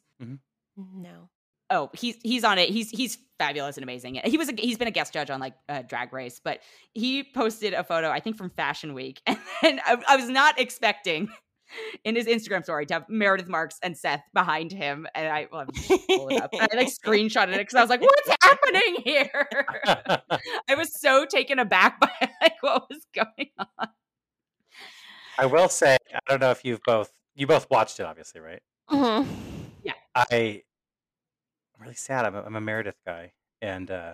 No. Oh, he's he's on it. He's he's fabulous and amazing. He was a, he's been a guest judge on like uh, Drag Race, but he posted a photo I think from Fashion Week, and I, I was not expecting in his Instagram story to have Meredith Marks and Seth behind him, and I well, I'm just pull it up. And I like screenshotted it because I was like, "What's happening here?" I was so taken aback by like what was going on. I will say, I don't know if you've both you both watched it, obviously, right? Mhm. I I'm really sad. I'm a, I'm a Meredith guy, and uh,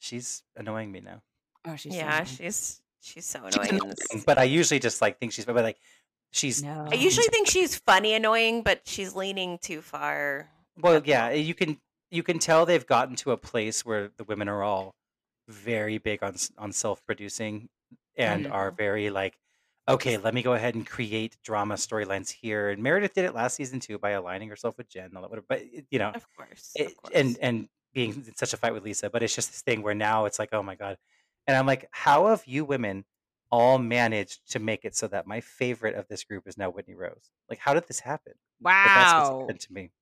she's annoying me now. Oh, she's Yeah, annoying. she's she's so annoying. in annoying, this. but I usually just like think she's but like she's no. I usually think she's funny annoying, but she's leaning too far. well, yeah. You can you can tell they've gotten to a place where the women are all very big on on self producing and are Mhm. very like okay, let me go ahead and create drama storylines here. And Meredith did it last season too by aligning herself with Jen and all that. whatever. But you know, Of course. it, of course. and and being in such a fight with Lisa, but it's just this thing where now it's like, oh my god, and I'm like, how have you women all managed to make it so that my favorite of this group is now Whitney Rose? Like, how did this happen? Like, that's what's wow. happened to me.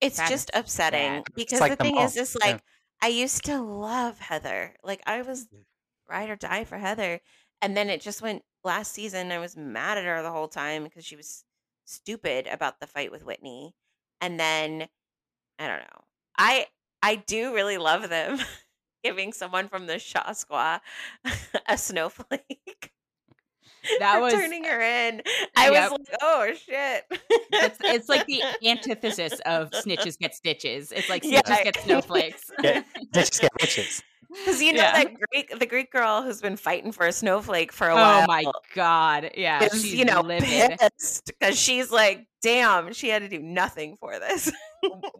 it's That's just upsetting sad. because like the thing all, is, is yeah. like I used to love Heather. Like I was Yeah. ride or die for Heather, and then it just went last season. I was mad at her the whole time because she was stupid about the fight with Whitney, and then I don't know. I I do really love them giving someone from the Shah Squad a snowflake. That for was- turning her in. I Yep. was like, oh shit. It's, it's like the antithesis of snitches get stitches. It's like Yeah. snitches get snowflakes. Yeah, They get riches. Because you know Yeah. that Greek, the Greek girl who's been fighting for a snowflake for a oh while. Oh my god! Yeah, is she's you know livid. pissed because she's like, damn, she had to do nothing for this.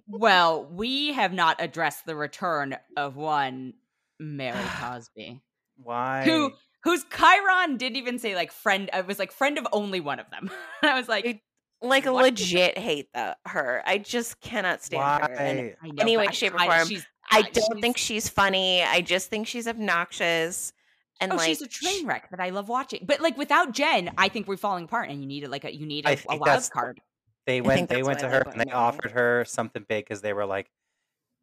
Well, we have not addressed the return of one Mary Cosby, Why? who whose chyron didn't even say like friend. I was like friend of only one of them. I was like, I like What? legit hate the, her. I just cannot stand her. And Why? I know, Any way, shape, or form, she's- I don't she's- think she's funny. I just think she's obnoxious. And Oh, like, she's a train wreck that I love watching. But like without Jen, I think we're falling apart, and you need it like a you need a, think wild card. They went. They went to her and they Whitney. offered her something big because they were like,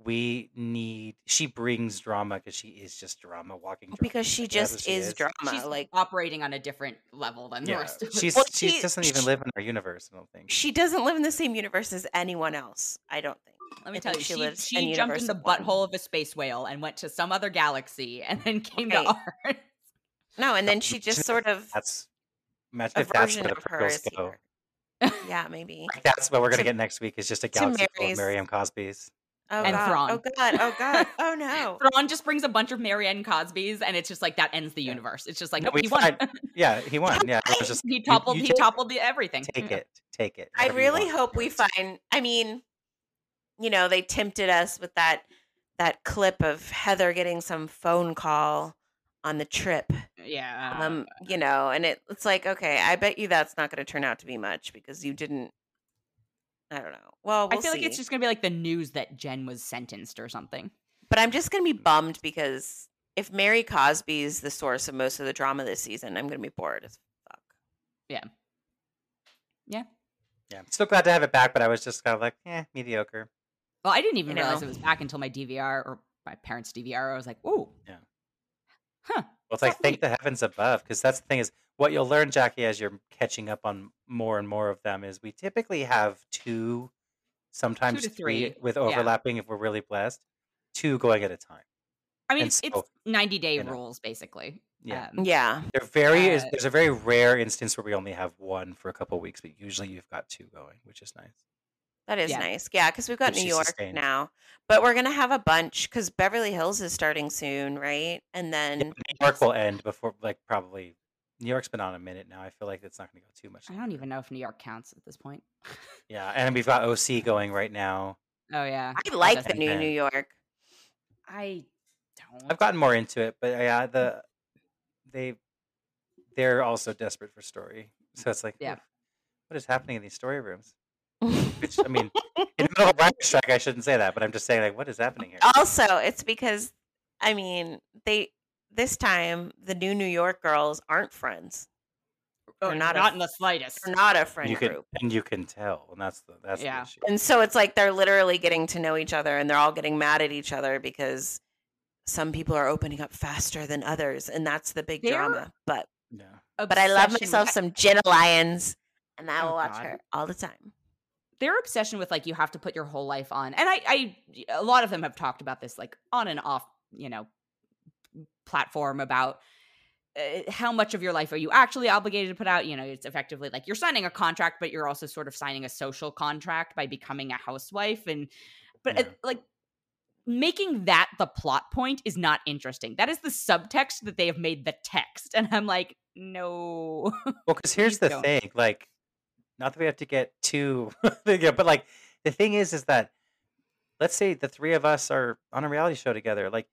"We need." She brings drama because she is just drama, walking. Drama. because she Like, that's what just she is, drama. She's like operating on a different level than the rest of she's Well, she she- doesn't even she- live in our universe. I don't think. she doesn't live in the same universe as anyone else. I don't think. Let me tell you, she she, lives she in jumped in the one. butthole of a space whale and went to some other galaxy and then came Right. to ours. No, and then she just sort of That's imagine a if that's version where the of her is go. here. Yeah, maybe. Like, that's what we're gonna To- get next week. Is just a galaxy full of Mary's- Miriam Cosby's. Oh And god. Oh Thrawn. Oh god. Oh god. Oh no. Thrawn just brings a bunch of Marianne Cosbys, and it's just like that ends the Yeah. universe. It's just like No, nope, we he won. tried. Yeah, he won. Yeah, it was just he toppled. you he toppled the everything. Take it. Take it. I really hope we find I mean, you know, they tempted us with that that clip of Heather getting some phone call on the trip. Yeah. Um, you know, and it, it's like, okay, I bet you that's not going to turn out to be much because you didn't I don't know. Well, we'll I feel like it's just gonna be like the news that Jen was sentenced or something. But I'm just going to be bummed because if Mary Cosby is the source of most of the drama this season, I'm going to be bored as fuck. Yeah, I'm still glad to have it back, but I was just kind of like, eh, mediocre. Well, I didn't even You realize know. it was back until my DVR or my parents' DVR. I was like, "Ooh, Yeah. huh." Well, it's like thank the heavens above, because that's the thing is what you'll learn, Jackie, as you're catching up on more and more of them is we typically have two, sometimes to three, three, with yeah. overlapping if we're really blessed, two going at a time. I mean, it's, so, it's ninety day you know. rules basically. Yeah. Um, Yeah. They're very is Uh, there's a very rare instance where we only have one for a couple weeks, but usually you've got two going, which is nice. That is Yeah. nice. Yeah, because we've got New York sustained. now. But we're going to have a bunch because Beverly Hills is starting soon, right? And then, New York will end before like probably New York's been on a minute now. I feel like it's not going to go too much. I don't even know if New York counts at this point. Yeah, and we've got OC going right now. Oh yeah, I like the new bad. New York. I don't. I've gotten more into it, but yeah, the they they're also desperate for story. So it's like, Yeah. what is happening in these story rooms? Which I mean, in the middle of a writer's strike, I shouldn't say that, but I'm just saying, like, what is happening here? also, it's because I mean, they this time the new New York girls aren't friends. Oh, They're not not, a- in the slightest. They're not a friend you can group. and you can tell, and that's the that's Yeah. the issue. And so it's like they're literally getting to know each other and they're all getting mad at each other because some people are opening up faster than others and that's the big They're- drama. But Yeah. but I love myself some Jenna Lyons and I Oh, will watch God. her all the time. Their obsession with like you have to put your whole life on and I, I a lot of them have talked about this like on and off you know platform about uh, how much of your life are you actually obligated to put out you know it's effectively like you're signing a contract but you're also sort of signing a social contract by becoming a housewife and but Yeah. uh, like making that the plot point is not interesting that is the subtext that they have made the text and i'm like no Well, because here's the don't. thing, like, not that we have to get too, yeah, but like, the thing is, is that let's say the three of us are on a reality show together. Like,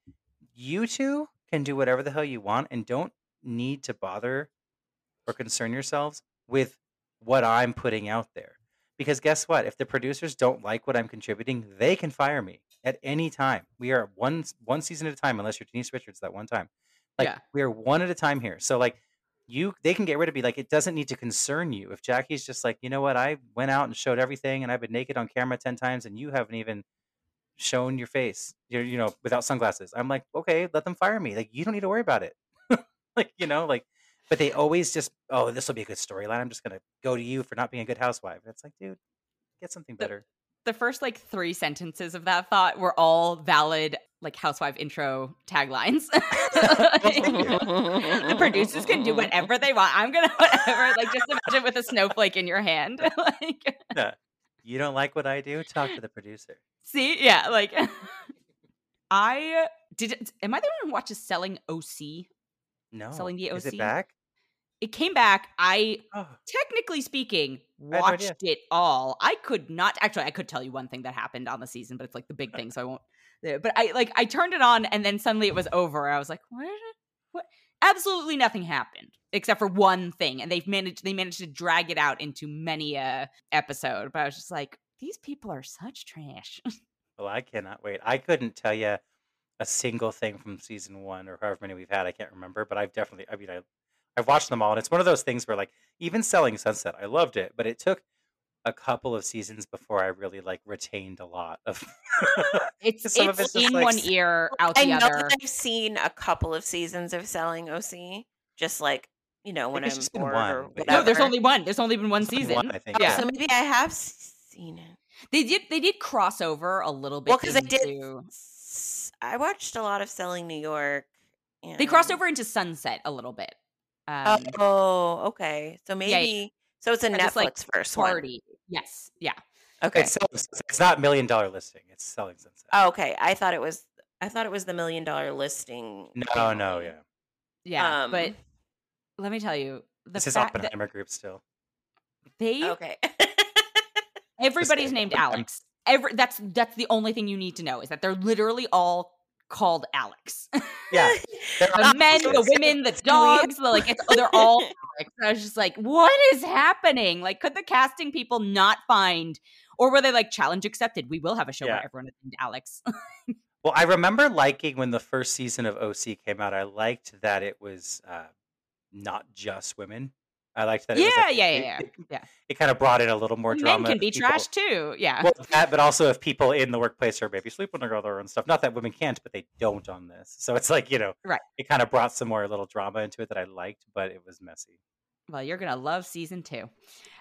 you two can do whatever the hell you want, and don't need to bother or concern yourselves with what I'm putting out there. Because guess what? If the producers don't like what I'm contributing, they can fire me at any time. We are one one season at a time, unless you're Denise Richards that one time. Like Yeah. we are one at a time here. So like you they can get rid of me like it doesn't need to concern you. If jackie's just like you know what? I went out and showed everything and i've been naked on camera 10 times and you haven't even shown your face you're you know without sunglasses. I'm like okay let them fire me. Like you don't need to worry about it. Like you know like but they always just oh this will be a good storyline. I'm just gonna go to you for not being a good housewife. It's like dude get something better the first like three sentences of that thought were all valid like housewife intro taglines. The producers can do whatever they want. I'm gonna whatever like just imagine with a snowflake in your hand. Like you don't like what i do? Talk to the producer. See? Yeah like i did am i the one who watches selling oc no. Selling the OC. is it back it came back i oh technically speaking, had no watched it all. I could not actually. I could tell you one thing that happened on the season, but it's like the big thing, so I won't. But I like I turned it on, and then suddenly it was over. I was like, what? What? Absolutely nothing happened except for one thing, and they've managed. They managed to drag it out into many a episode. But I was just like, these people are such trash. Well, oh, I cannot wait. I couldn't tell you a single thing from season one or however many we've had. I can't remember, but I've definitely. I mean, I I've watched them all, and it's one of those things where, like, even Selling Sunset, I loved it, but it took a couple of seasons before I really like retained a lot of. It's Some of it's it's in like one s- ear, out I the know other. that I've seen a couple of seasons of selling OC, just like you know when I'm just bored one, or whatever. No, there's only one. There's only been one There's season. one, I think, Oh, yeah. so maybe I have seen it. They did. They did cross over a little bit. Well, because I did. I watched a lot of Selling New York. They crossed over into Sunset a little bit. Um, oh, okay. So yeah, maybe. So it's a Yeah, like, Netflix first one. party. Yes. Yeah. Okay. Selling, Sunset. it's not million dollar listing. It's Selling Sunset. Oh, okay. I thought it was. I thought it was the million dollar listing. no, no, yeah. Yeah. but Um, let me tell you, the This is fact that Oppenheimer Group still. they Okay. everybody's named Alex. Every that's that's the only thing you need to know is that they're literally all called Alex. Yeah, the men, the women, the dogs, the, like it's they're all Alex. I was just like, what is happening? Like, could the casting people not find, or were they like challenge accepted? We will have a show Yeah. where everyone is named Alex. Well, I remember liking when the first season of OC came out. I liked that it was uh, not just women. I liked that. It was Yeah, like, yeah, it, yeah, It, yeah. it kind of brought in a little more Men drama. can be people- trash too. Yeah. Well, that, but also if people in the workplace are maybe sleeping together and stuff. Not that women can't, but they don't on this. So it's like you know, Right. It kind of brought some more little drama into it that I liked, but it was messy. well, you're gonna love season two.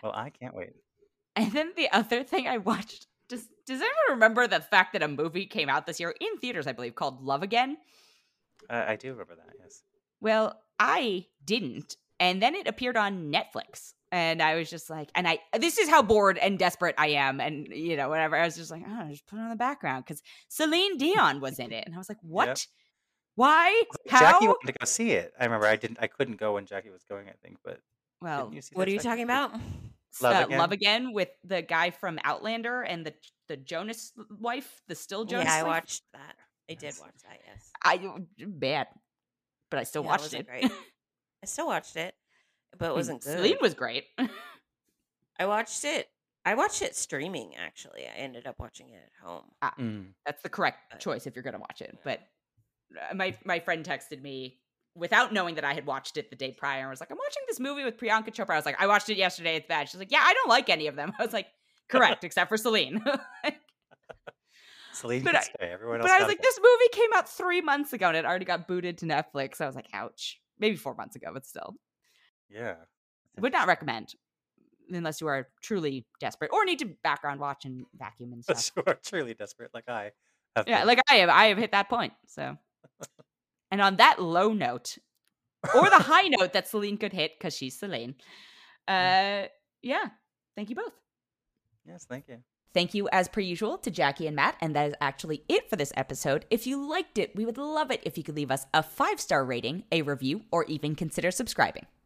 Well, I can't wait. And then the other thing I watched. Does Does anyone remember the fact that a movie came out this year in theaters? I believe called Love Again. Uh, I do remember that. Yes. Well, I didn't. And then it appeared on Netflix. And I was just like, and I, this is how bored and desperate I am. And, you know, whatever. I was just like, oh, just put it on the background because Celine Dion was in it. And I was like, what? Why? How? Jackie wanted to go see it. I remember I didn't. I couldn't go when Jackie was going. I think, but well, you see what are you Jackie? talking about? Love uh, Again? Love Again with the guy from Outlander and the the Jonas wife, the still Jonas yeah, I wife. watched that. I did watch that. Yes. I bad, but I still Yeah, it watched wasn't it. Great. I still watched it, but it wasn't good. Celine was great. I watched it I watched it streaming. Actually, I ended up watching it at home. Mm. That's the correct But- choice if you're going to watch it. But uh, my my friend texted me without knowing that I had watched it the day prior and was like, "I'm watching this movie with Priyanka Chopra." I was like, "I watched it yesterday. It's bad." She's like, "Yeah, I don't like any of them." I was like, "Correct, except for Celine." but Celine But can I- stay. Everyone else. I was like, go. "This movie came out three months ago and it already got booted to Netflix." I was like, "Ouch." Maybe four months ago, but still, Yeah. would not recommend unless you are truly desperate or need to background watch and vacuum and stuff. Unless you are truly desperate, like I have. Yeah, been. like I have, I have hit that point. So, and on that low note, or the high note that Celine could hit because she's Celine. Uh, yeah. Thank you both. yes, thank you. Thank you, as per usual, to Jackie and Matt. And that is actually it for this episode. If you liked it, we would love it if you could leave us a five star rating, a review, or even consider subscribing.